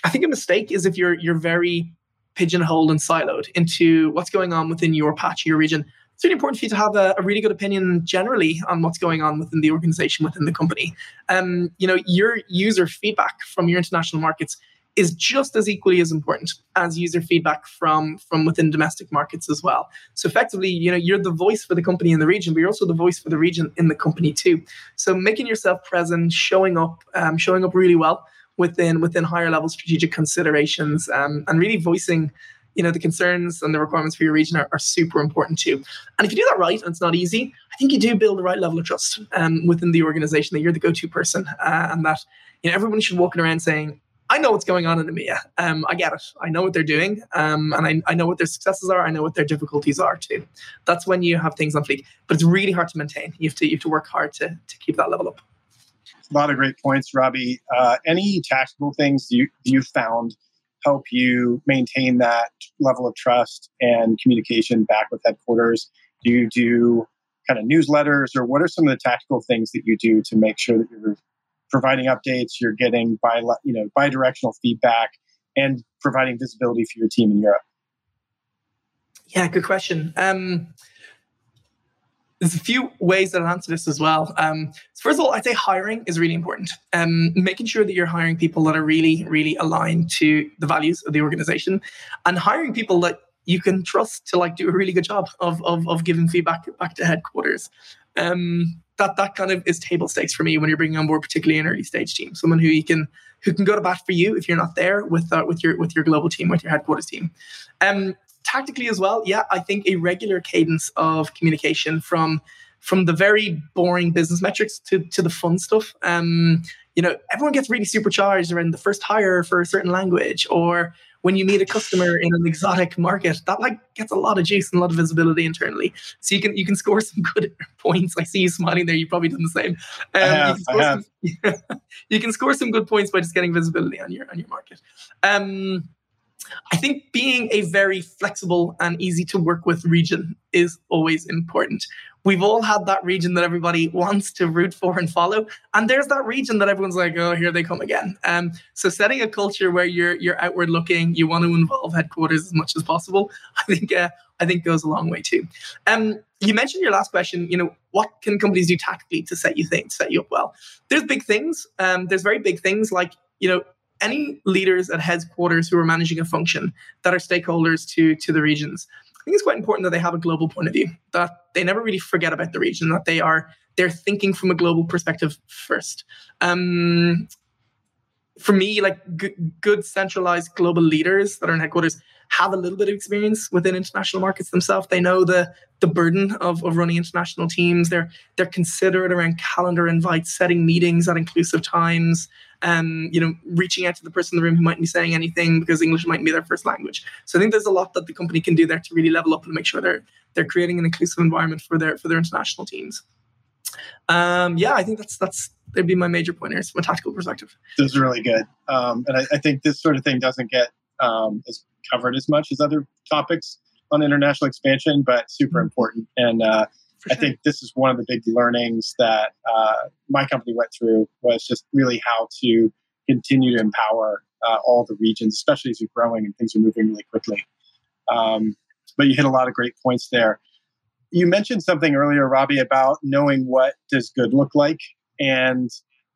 I think a mistake is if you're you're very pigeonholed and siloed into what's going on within your patch, your region. It's really important for you to have a, a, really good opinion generally on what's going on within the organization, within the company. Um, you know, your user feedback from your international markets is just as equally as important as user feedback from from within domestic markets as well. So effectively, you know, you're the voice for the company in the region, but you're also the voice for the region in the company too. So making yourself present, showing up, um, showing up really well within within higher level strategic considerations, um, and really voicing you know the concerns and the requirements for your region are, are super important too. And if you do that right, and it's not easy, I think you do build the right level of trust um, within the organization that you're the go-to person, uh, and that you know everyone should walking around saying, I know what's going on in EMEA. Um, I get it. I know what they're doing. Um, and I, I know what their successes are. I know what their difficulties are too. That's when you have things on fleek. But it's really hard to maintain. You have to you have to work hard to, to keep that level up. A lot of great points, Robbie. Uh, any tactical things you you found help you maintain that level of trust and communication back with headquarters? Do you do kind of newsletters or what are some of the tactical things that you do to make sure that you're providing updates, you're getting bi you know bi-directional feedback, and providing visibility for your team in Europe? Yeah, good question. Um, there's a few ways that I'll answer this as well. Um, first of all, I'd say hiring is really important. Um, making sure that you're hiring people that are really, really aligned to the values of the organization, and hiring people that you can trust to like do a really good job of of, of giving feedback back to headquarters. Um, that that kind of is table stakes for me when you're bringing on board, particularly an early stage team, someone who you can who can go to bat for you if you're not there with uh, with your with your global team, with your headquarters team. Um, tactically as well, yeah, I think a regular cadence of communication from from the very boring business metrics to to the fun stuff. Um, you know, everyone gets really supercharged around the first hire for a certain language or when you meet a customer in an exotic market, that like gets a lot of juice and a lot of visibility internally. So you can you can score some good points. I see you smiling there. You've probably done the same. Um, I have, you, can. Some, you can score some good points by just getting visibility on your on your market. Um, I think being a very flexible and easy to work with region is always important we've all had that region that everybody wants to root for and follow and there's that region that everyone's like oh here they come again. Um, so setting a culture where you're you're outward looking you want to involve headquarters as much as possible i think uh, i think goes a long way too. Um, you mentioned your last question you know what can companies do tactically to set you things set you up well? There's big things um, there's very big things like you know any leaders at headquarters who are managing a function that are stakeholders to to the regions think it's quite important that they have a global point of view, that they never really forget about the region, that they are they're thinking from a global perspective first. Um, for me, like g- good centralized global leaders that are in headquarters have a little bit of experience within international markets themselves. They know the the burden of, of running international teams. They're they're considerate around calendar invites, setting meetings at inclusive times, um, you know, reaching out to the person in the room who mightn't be saying anything because English might be their first language. So I think there's a lot that the company can do there to really level up and make sure they're they're creating an inclusive environment for their for their international teams. Um, yeah, I think that's that's that'd be my major pointers from a tactical perspective. This is really good, um, and I, I, think this sort of thing doesn't get um, as covered as much as other topics on international expansion, but super mm-hmm. important. And uh, Sure. I think this is one of the big learnings that uh, my company went through was just really how to continue to empower uh, all the regions, especially as you're growing and things are moving really quickly. Um, but you hit a lot of great points there. You mentioned something earlier, Robbie, about knowing what does good look like, and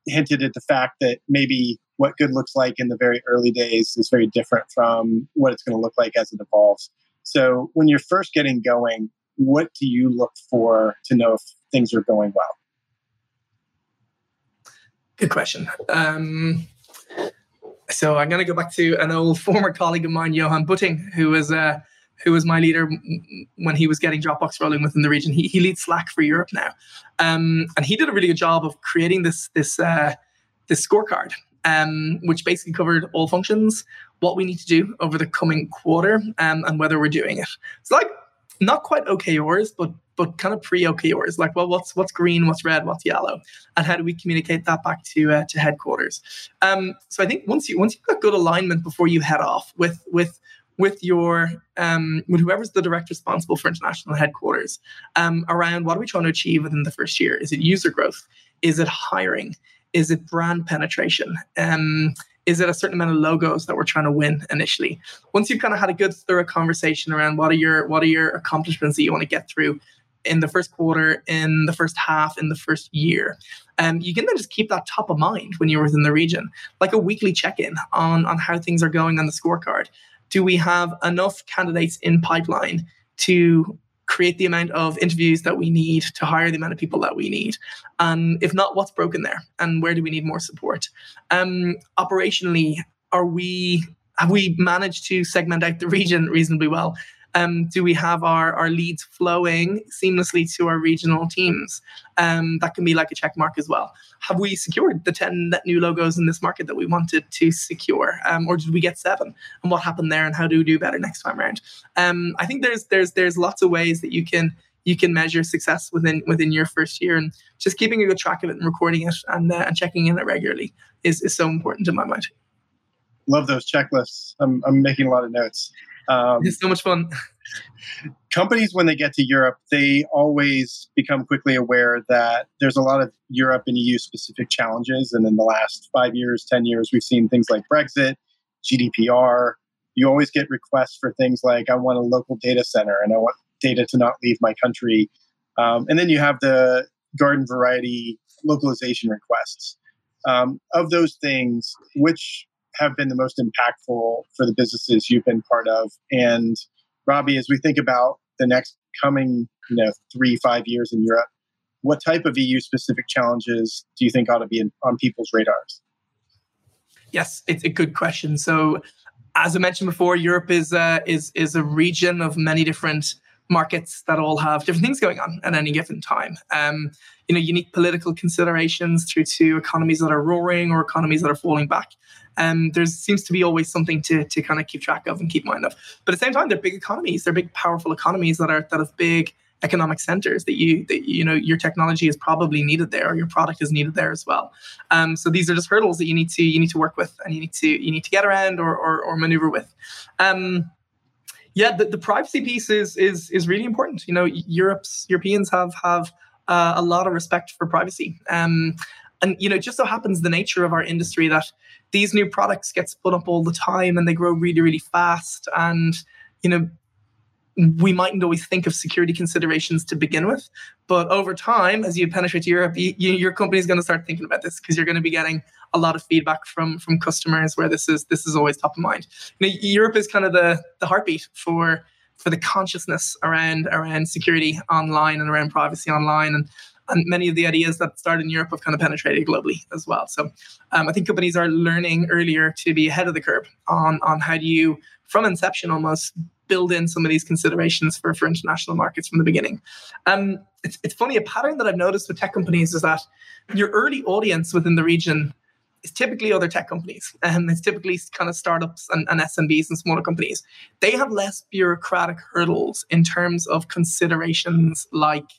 hinted at the fact that maybe what good looks like in the very early days is very different from what it's going to look like as it evolves. So when you're first getting going, what do you look for to know if things are going well? Good question. Um, so I'm going to go back to an old former colleague of mine, Johan Butting, who was uh, who was my leader when he was getting Dropbox rolling within the region. He, he leads Slack for Europe now, um, and he did a really good job of creating this this uh, this scorecard, um, which basically covered all functions, what we need to do over the coming quarter, um, and whether we're doing it. It's like not quite OKRs, but but kind of pre OKRs. Like, well, what's what's green, what's red, what's yellow, and how do we communicate that back to uh, to headquarters? Um, so I think once you once you've got good alignment before you head off with with with your um, with whoever's the direct responsible for international headquarters um, around what are we trying to achieve within the first year? Is it user growth? Is it hiring? Is it brand penetration? Um, is it a certain amount of logos that we're trying to win initially? Once you've kind of had a good thorough conversation around what are your what are your accomplishments that you want to get through in the first quarter, in the first half, in the first year, um, you can then just keep that top of mind when you're within the region, like a weekly check-in on on how things are going on the scorecard. Do we have enough candidates in pipeline to create the amount of interviews that we need to hire the amount of people that we need. And if not what's broken there? And where do we need more support? Um, operationally are we have we managed to segment out the region reasonably well? Um, do we have our, our leads flowing seamlessly to our regional teams? Um, that can be like a check mark as well. Have we secured the 10 net new logos in this market that we wanted to secure? Um, or did we get seven? And what happened there and how do we do better next time around? Um, I think there's there's there's lots of ways that you can you can measure success within within your first year and just keeping a good track of it and recording it and, uh, and checking in it regularly is, is so important in my mind love those checklists i'm, I'm making a lot of notes um, it's so much fun companies when they get to europe they always become quickly aware that there's a lot of europe and eu specific challenges and in the last five years ten years we've seen things like brexit gdpr you always get requests for things like i want a local data center and i want data to not leave my country. Um, and then you have the garden variety localization requests. Um, of those things, which have been the most impactful for the businesses you've been part of? And Robbie, as we think about the next coming, you know, three, five years in Europe, what type of EU specific challenges do you think ought to be in, on people's radars? Yes, it's a good question. So, as I mentioned before, Europe is uh, is is a region of many different markets that all have different things going on at any given time. Um, you know, unique political considerations through to economies that are roaring or economies that are falling back. Um, there seems to be always something to, to kind of keep track of and keep mind of. But at the same time, they're big economies. They're big, powerful economies that are that have big economic centers that you that you know your technology is probably needed there or your product is needed there as well. Um, so these are just hurdles that you need to you need to work with and you need to you need to get around or or, or maneuver with. Um, yeah, the, the privacy piece is is is really important. You know, Europe's Europeans have have uh, a lot of respect for privacy. Um, and you know, just so happens the nature of our industry that these new products get spun up all the time and they grow really, really fast. And you know, we mightn't always think of security considerations to begin with, but over time, as you penetrate Europe, you, you, your company is going to start thinking about this because you're going to be getting a lot of feedback from from customers where this is this is always top of mind. You know, Europe is kind of the the heartbeat for for the consciousness around around security online and around privacy online and and many of the ideas that started in Europe have kind of penetrated globally as well. So um, I think companies are learning earlier to be ahead of the curve on on how do you from inception almost build in some of these considerations for, for international markets from the beginning. Um, it's, it's funny, a pattern that I've noticed with tech companies is that your early audience within the region is typically other tech companies. and it's typically kind of startups and, and SMBs and smaller companies. They have less bureaucratic hurdles in terms of considerations like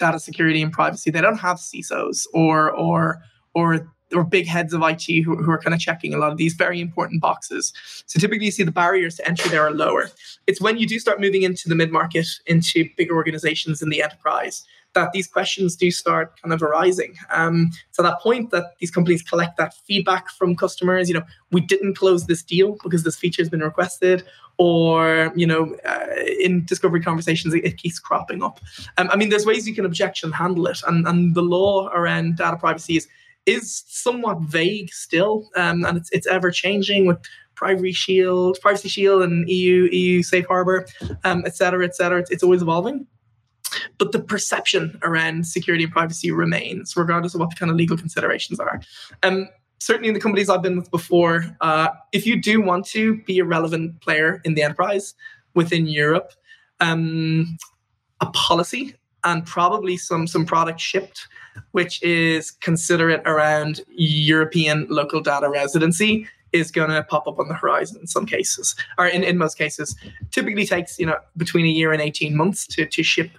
data security and privacy. They don't have CISOs or or or or big heads of IT who, who are kind of checking a lot of these very important boxes. So typically you see the barriers to entry there are lower. It's when you do start moving into the mid-market, into bigger organizations in the enterprise, that these questions do start kind of arising. Um, so that point that these companies collect that feedback from customers, you know, we didn't close this deal because this feature has been requested, or you know, uh, in discovery conversations, it, it keeps cropping up. Um, I mean, there's ways you can objection handle it, and and the law around data privacy is is somewhat vague still, um, and it's it's ever changing with privacy shield, privacy shield, and EU EU safe harbor, um, et cetera, et cetera. It's, it's always evolving. But the perception around security and privacy remains, regardless of what the kind of legal considerations are. Um, certainly in the companies I've been with before, uh, if you do want to be a relevant player in the enterprise within Europe, um, a policy and probably some some product shipped which is considerate around European local data residency is going to pop up on the horizon in some cases, or in, in most cases. Typically takes you know between a year and 18 months to, to ship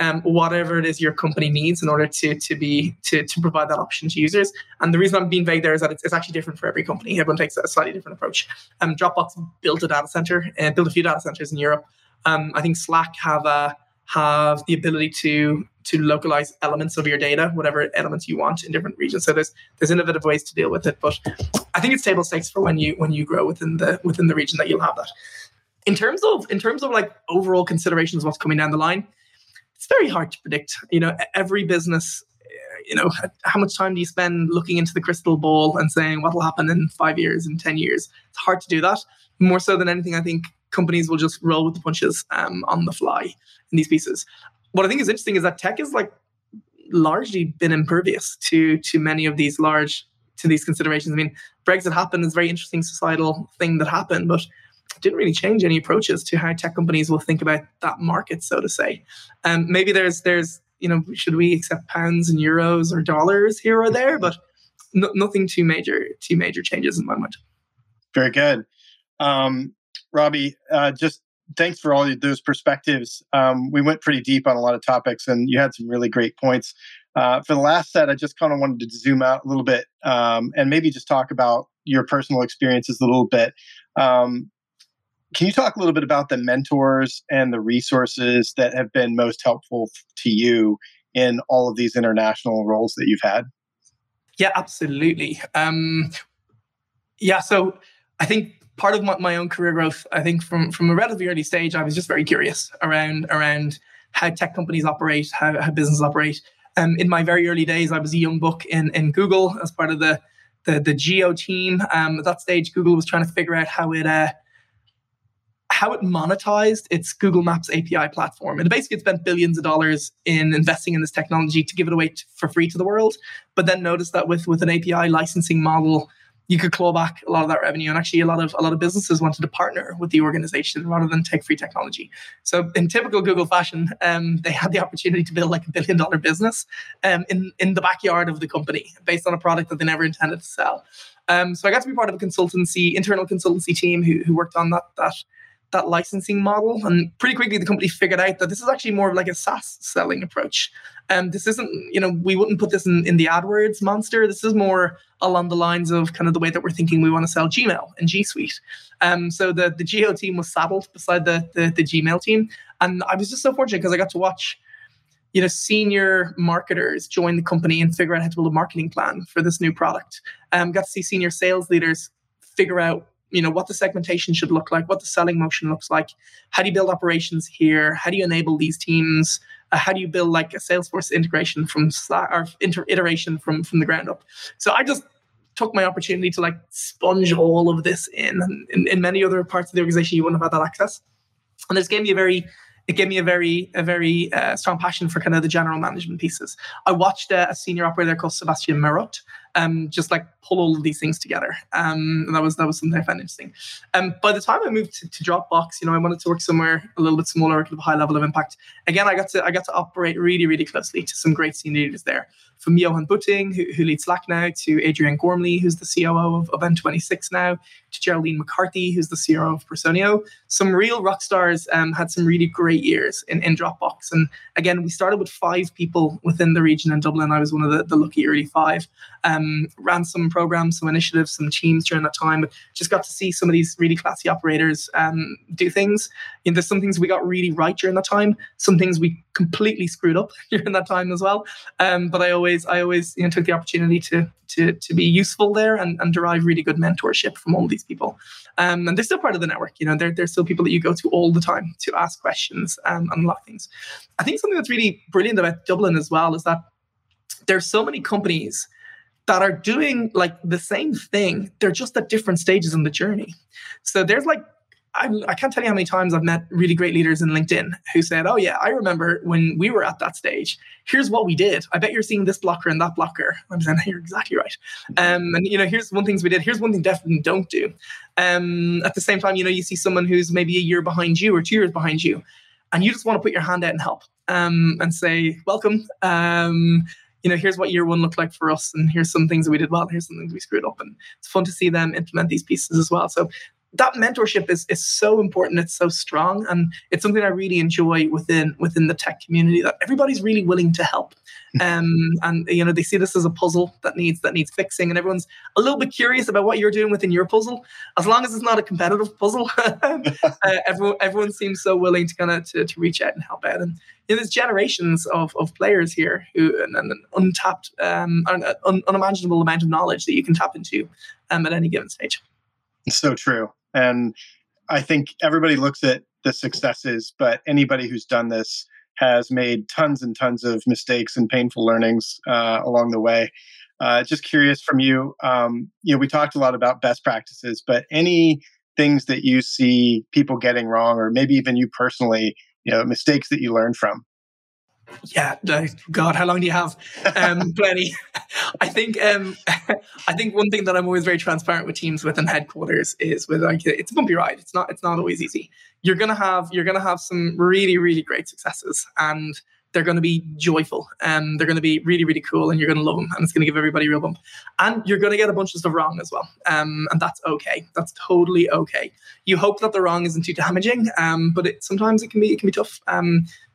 um, whatever it is your company needs in order to to be to, to provide that option to users. And the reason I'm being vague there is that it's, it's actually different for every company. Everyone takes a slightly different approach. Um, Dropbox built a data center and uh, built a few data centers in Europe. Um, I think Slack have a have the ability to to localize elements of your data, whatever elements you want in different regions. So there's there's innovative ways to deal with it, but I think it's table stakes for when you when you grow within the within the region that you'll have that. In terms of in terms of like overall considerations, what's coming down the line, it's very hard to predict. You know, every business you know how much time do you spend looking into the crystal ball and saying what will happen in five years in 10 years it's hard to do that more so than anything i think companies will just roll with the punches um, on the fly in these pieces. What I think is interesting is that tech has like largely been impervious to to many of these large to these considerations. I mean, Brexit happened is a very interesting societal thing that happened, but didn't really change any approaches to how tech companies will think about that market, so to say. Um, maybe there's there's you know should we accept pounds and euros or dollars here or there, but no, nothing too major too major changes in my mind. Very good, um, Robbie. Uh, just thanks for all those perspectives. Um, we went pretty deep on a lot of topics, and you had some really great points. Uh, for the last set, I just kind of wanted to zoom out a little bit um, and maybe just talk about your personal experiences a little bit. Um, can you talk a little bit about the mentors and the resources that have been most helpful to you in all of these international roles that you've had? Yeah, absolutely. Um, yeah, so I think part of my, my, own career growth, I think from from a relatively early stage, I was just very curious around around how tech companies operate, how, how businesses operate. Um, in my very early days, I was a young buck in in Google as part of the the, the geo team. Um, at that stage, Google was trying to figure out how it uh, how it monetized its Google Maps API platform. And basically, it spent billions of dollars in investing in this technology to give it away for free to the world. But then noticed that with, with an API licensing model, you could claw back a lot of that revenue. And actually, a lot of a lot of businesses wanted to partner with the organization rather than take free technology. So, in typical Google fashion, um, they had the opportunity to build like a billion dollar business um, in in the backyard of the company based on a product that they never intended to sell. Um, so, I got to be part of a consultancy, internal consultancy team who, who worked on that that that licensing model. And pretty quickly, the company figured out that this is actually more of like a SaaS selling approach. And um, this isn't, you know, we wouldn't put this in, in the AdWords monster. This is more along the lines of kind of the way that we're thinking we want to sell Gmail and G Suite. Um, so the, the Geo team was saddled beside the, the, the Gmail team. And I was just so fortunate because I got to watch you know senior marketers join the company and figure out how to build a marketing plan for this new product um, got to see senior sales leaders figure out you know what the segmentation should look like what the selling motion looks like. How do you build operations here? How do you enable these teams? Uh, how do you build like a salesforce integration from or inter- iteration from from the ground up? So i just took my opportunity to like sponge all of this in and in, in many other parts of the organization you wouldn't have had that access. And this gave me a very it gave me a very a very uh, strong passion for kind of the general management pieces. I watched uh, a senior operator called Sebastian Marotte um, just like pull all of these things together. Um, and that was that was something I found interesting. Um, by the time I moved to, to, Dropbox, you know, I wanted to work somewhere a little bit smaller, a high level of impact. Again, I got to I got to operate really really closely to some great senior leaders there from Johan Butting, who, who, leads Slack now, to Adrienne Gormley, who's the COO of, of N26 now, to Geraldine McCarthy, who's the CRO of Personio. Some real rock stars um, had some really great years in, in Dropbox. And again, we started with five people within the region in Dublin. I was one of the, the lucky early five. Um, ran some programs, some initiatives, some teams during that time, but just got to see some of these really classy operators um, do things. You know, there's some things we got really right during that time, some things we completely screwed up during that time as well. Um, but I always, I always, you know, took the opportunity to to to be useful there and, and derive really good mentorship from all these people. Um, and they're still part of the network. You know, they're they're still people that you go to all the time to ask questions um, and unlock things. I think something that's really brilliant about Dublin as well is that there's so many companies that are doing like the same thing. They're just at different stages in the journey. So there's like I, I, can't tell you how many times I've met really great leaders in LinkedIn who said, "Oh yeah, I remember when we were at that stage. Here's what we did. I bet you're seeing this blocker and that blocker." I'm saying, "You're exactly right." Um, and you know, here's one things we did. Here's one thing definitely don't do. Um, at the same time, you know, you see someone who's maybe a year behind you or two years behind you, and you just want to put your hand out and help um, and say, "Welcome." You know, here's what year one looked like for us, and here's some things that we did well, here's some things we screwed up, and it's fun to see them implement these pieces as well. So that mentorship is is so important it's so strong and it's something i really enjoy within within the tech community that everybody's really willing to help. Hmm. um, and you know they see this as a puzzle that needs that needs fixing and everyone's a little bit curious about what you're doing within your puzzle. As long as it's not a competitive puzzle uh, everyone everyone seems so willing to kind of to, to reach out and help out. And you know, there's generations of, of players here who and, and an untapped um, an un, unimaginable amount of knowledge that you can tap into um, at any given stage. So true and I think everybody looks at the successes, but anybody who's done this has made tons and tons of mistakes and painful learnings uh, along the way. Uh, just curious from you, um, you know, we talked a lot about best practices, but any things that you see people getting wrong, or maybe even you personally, you know, mistakes that you learned from? Yeah, God, how long do you have? Um, plenty. I think um, I think one thing that I'm always very transparent with teams within headquarters is with like it's a bumpy ride. It's not it's not always easy. You're gonna have you're gonna have some really really great successes, and they're going to be joyful and they're going to be really, really cool and you're going to love them and it's going to give everybody a real bump. And you're going to get a bunch of stuff wrong as well. Um, and that's okay. That's totally okay. You hope that the wrong isn't too damaging, um, but it, sometimes it can be it can be tough.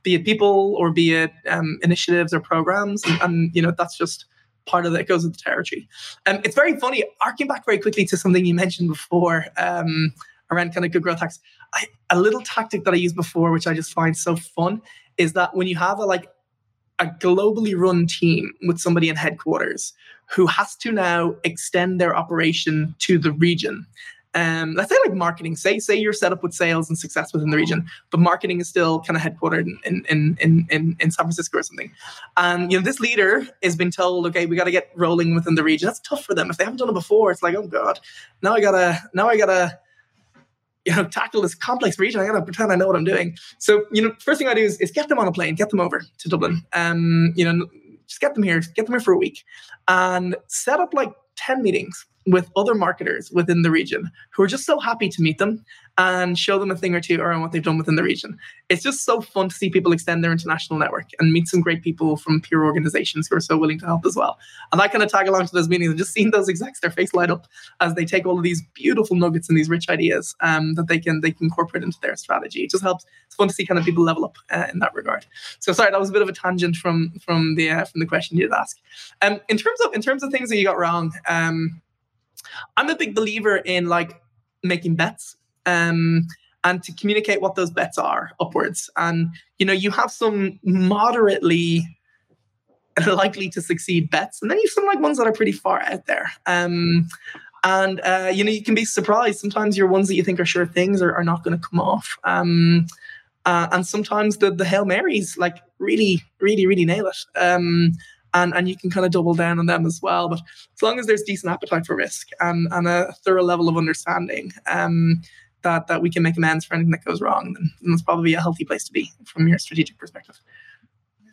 Be it people or be it um, initiatives or programs, and, and, you know that's just part of that goes with the territory. Um, it's very funny. Arcing back very quickly to something you mentioned before um, around kind of good growth hacks. I, a little tactic that I used before, which I just find so fun, is that when you have a like a globally run team with somebody in headquarters who has to now extend their operation to the region. Um, let's say like marketing. Say say you're set up with sales and success within the region, but marketing is still kind of headquartered in in in in, in San Francisco or something. And you know this leader has been told, okay, we got to get rolling within the region. That's tough for them if they haven't done it before. It's like, oh god, now I gotta now I gotta you know, tackle this complex region. I gotta pretend I know what I'm doing. So, you know, first thing I do is, is get them on a plane, get them over to Dublin. Um, you know, just get them here, get them here for a week, and set up like 10 meetings with other marketers within the region who are just so happy to meet them and show them a thing or two around what they've done within the region. It's just so fun to see people extend their international network and meet some great people from peer organizations who are so willing to help as well. And I kind of tag along to those meetings and just seeing those execs, their face light up as they take all of these beautiful nuggets and these rich ideas um, that they can they can incorporate into their strategy. It just helps. It's fun to see kind of people level up uh, in that regard. So sorry, that was a bit of a tangent from from the uh, from the question you did ask. Um, in terms of in terms of things that you got wrong. Um, I'm a big believer in like making bets um, and to communicate what those bets are upwards. And you know, you have some moderately likely to succeed bets, and then you have some like ones that are pretty far out there. Um, and uh, you know, you can be surprised. Sometimes your ones that you think are sure things are, are not going to come off. Um, uh, and sometimes the the hail marys like really, really, really nail it. Um, and and you can kind of double down on them as well. But as long as there's decent appetite for risk and and a thorough level of understanding, um, that that we can make amends for anything that goes wrong, then, then that's probably a healthy place to be from your strategic perspective.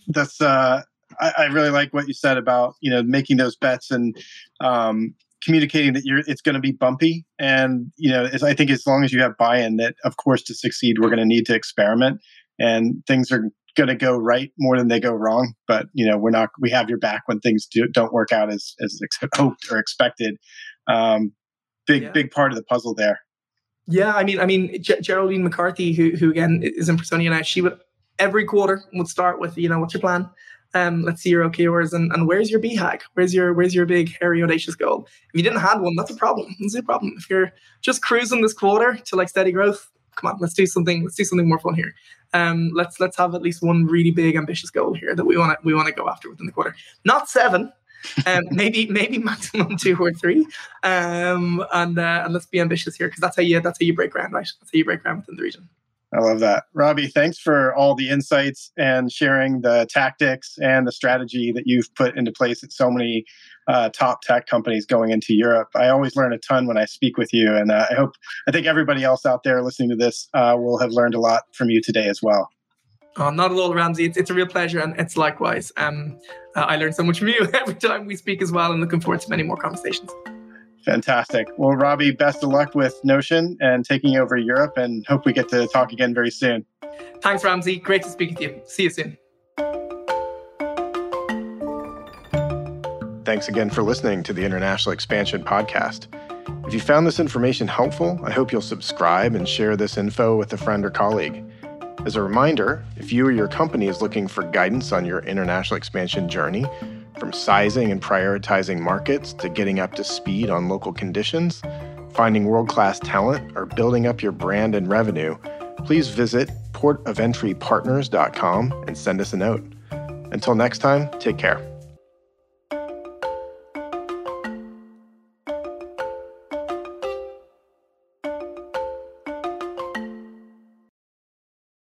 That's uh, I, I really like what you said about you know making those bets and um, communicating that you're it's going to be bumpy and you know i think as long as you have buy-in that of course to succeed we're going to need to experiment and things are going to go right more than they go wrong. But you know, we're not. We have your back when things do, not work out as as hoped or expected. Um, big yeah. big part of the puzzle there. Yeah, I mean, I mean, G- Geraldine McCarthy, who who again is in Personio now, she would every quarter would start with, you know, what's your plan? Um, let's see your OKRs and, and where's your BHAG? Where's your where's your big hairy audacious goal? If you didn't have one, that's a problem. That's a problem. If you're just cruising this quarter to like steady growth, come on, let's do something. Let's do something more fun here. Um, let's let's have at least one really big ambitious goal here that we want to we want to go after within the quarter. Not seven, um, maybe maybe maximum two or three. Um, and uh, and let's be ambitious here because that's how you that's how you break ground, right? That's how you break ground within the region. I love that. Robbie, thanks for all the insights and sharing the tactics and the strategy that you've put into place at so many uh, top tech companies going into Europe. I always learn a ton when I speak with you, and uh, I hope I think everybody else out there listening to this uh, will have learned a lot from you today as well. Oh, not at all, Ramsey. It's, it's a real pleasure, and it's likewise. Um, uh, I learn so much from you every time we speak as well, and looking forward to many more conversations. Fantastic. Well, Robbie, best of luck with Notion and taking over Europe, and hope we get to talk again very soon. Thanks, Ramsey. Great to speak with you. See you soon. Thanks again for listening to the International Expansion Podcast. If you found this information helpful, I hope you'll subscribe and share this info with a friend or colleague. As a reminder, if you or your company is looking for guidance on your international expansion journey, from sizing and prioritizing markets to getting up to speed on local conditions, finding world class talent, or building up your brand and revenue, please visit portofentrypartners.com and send us a note. Until next time, take care.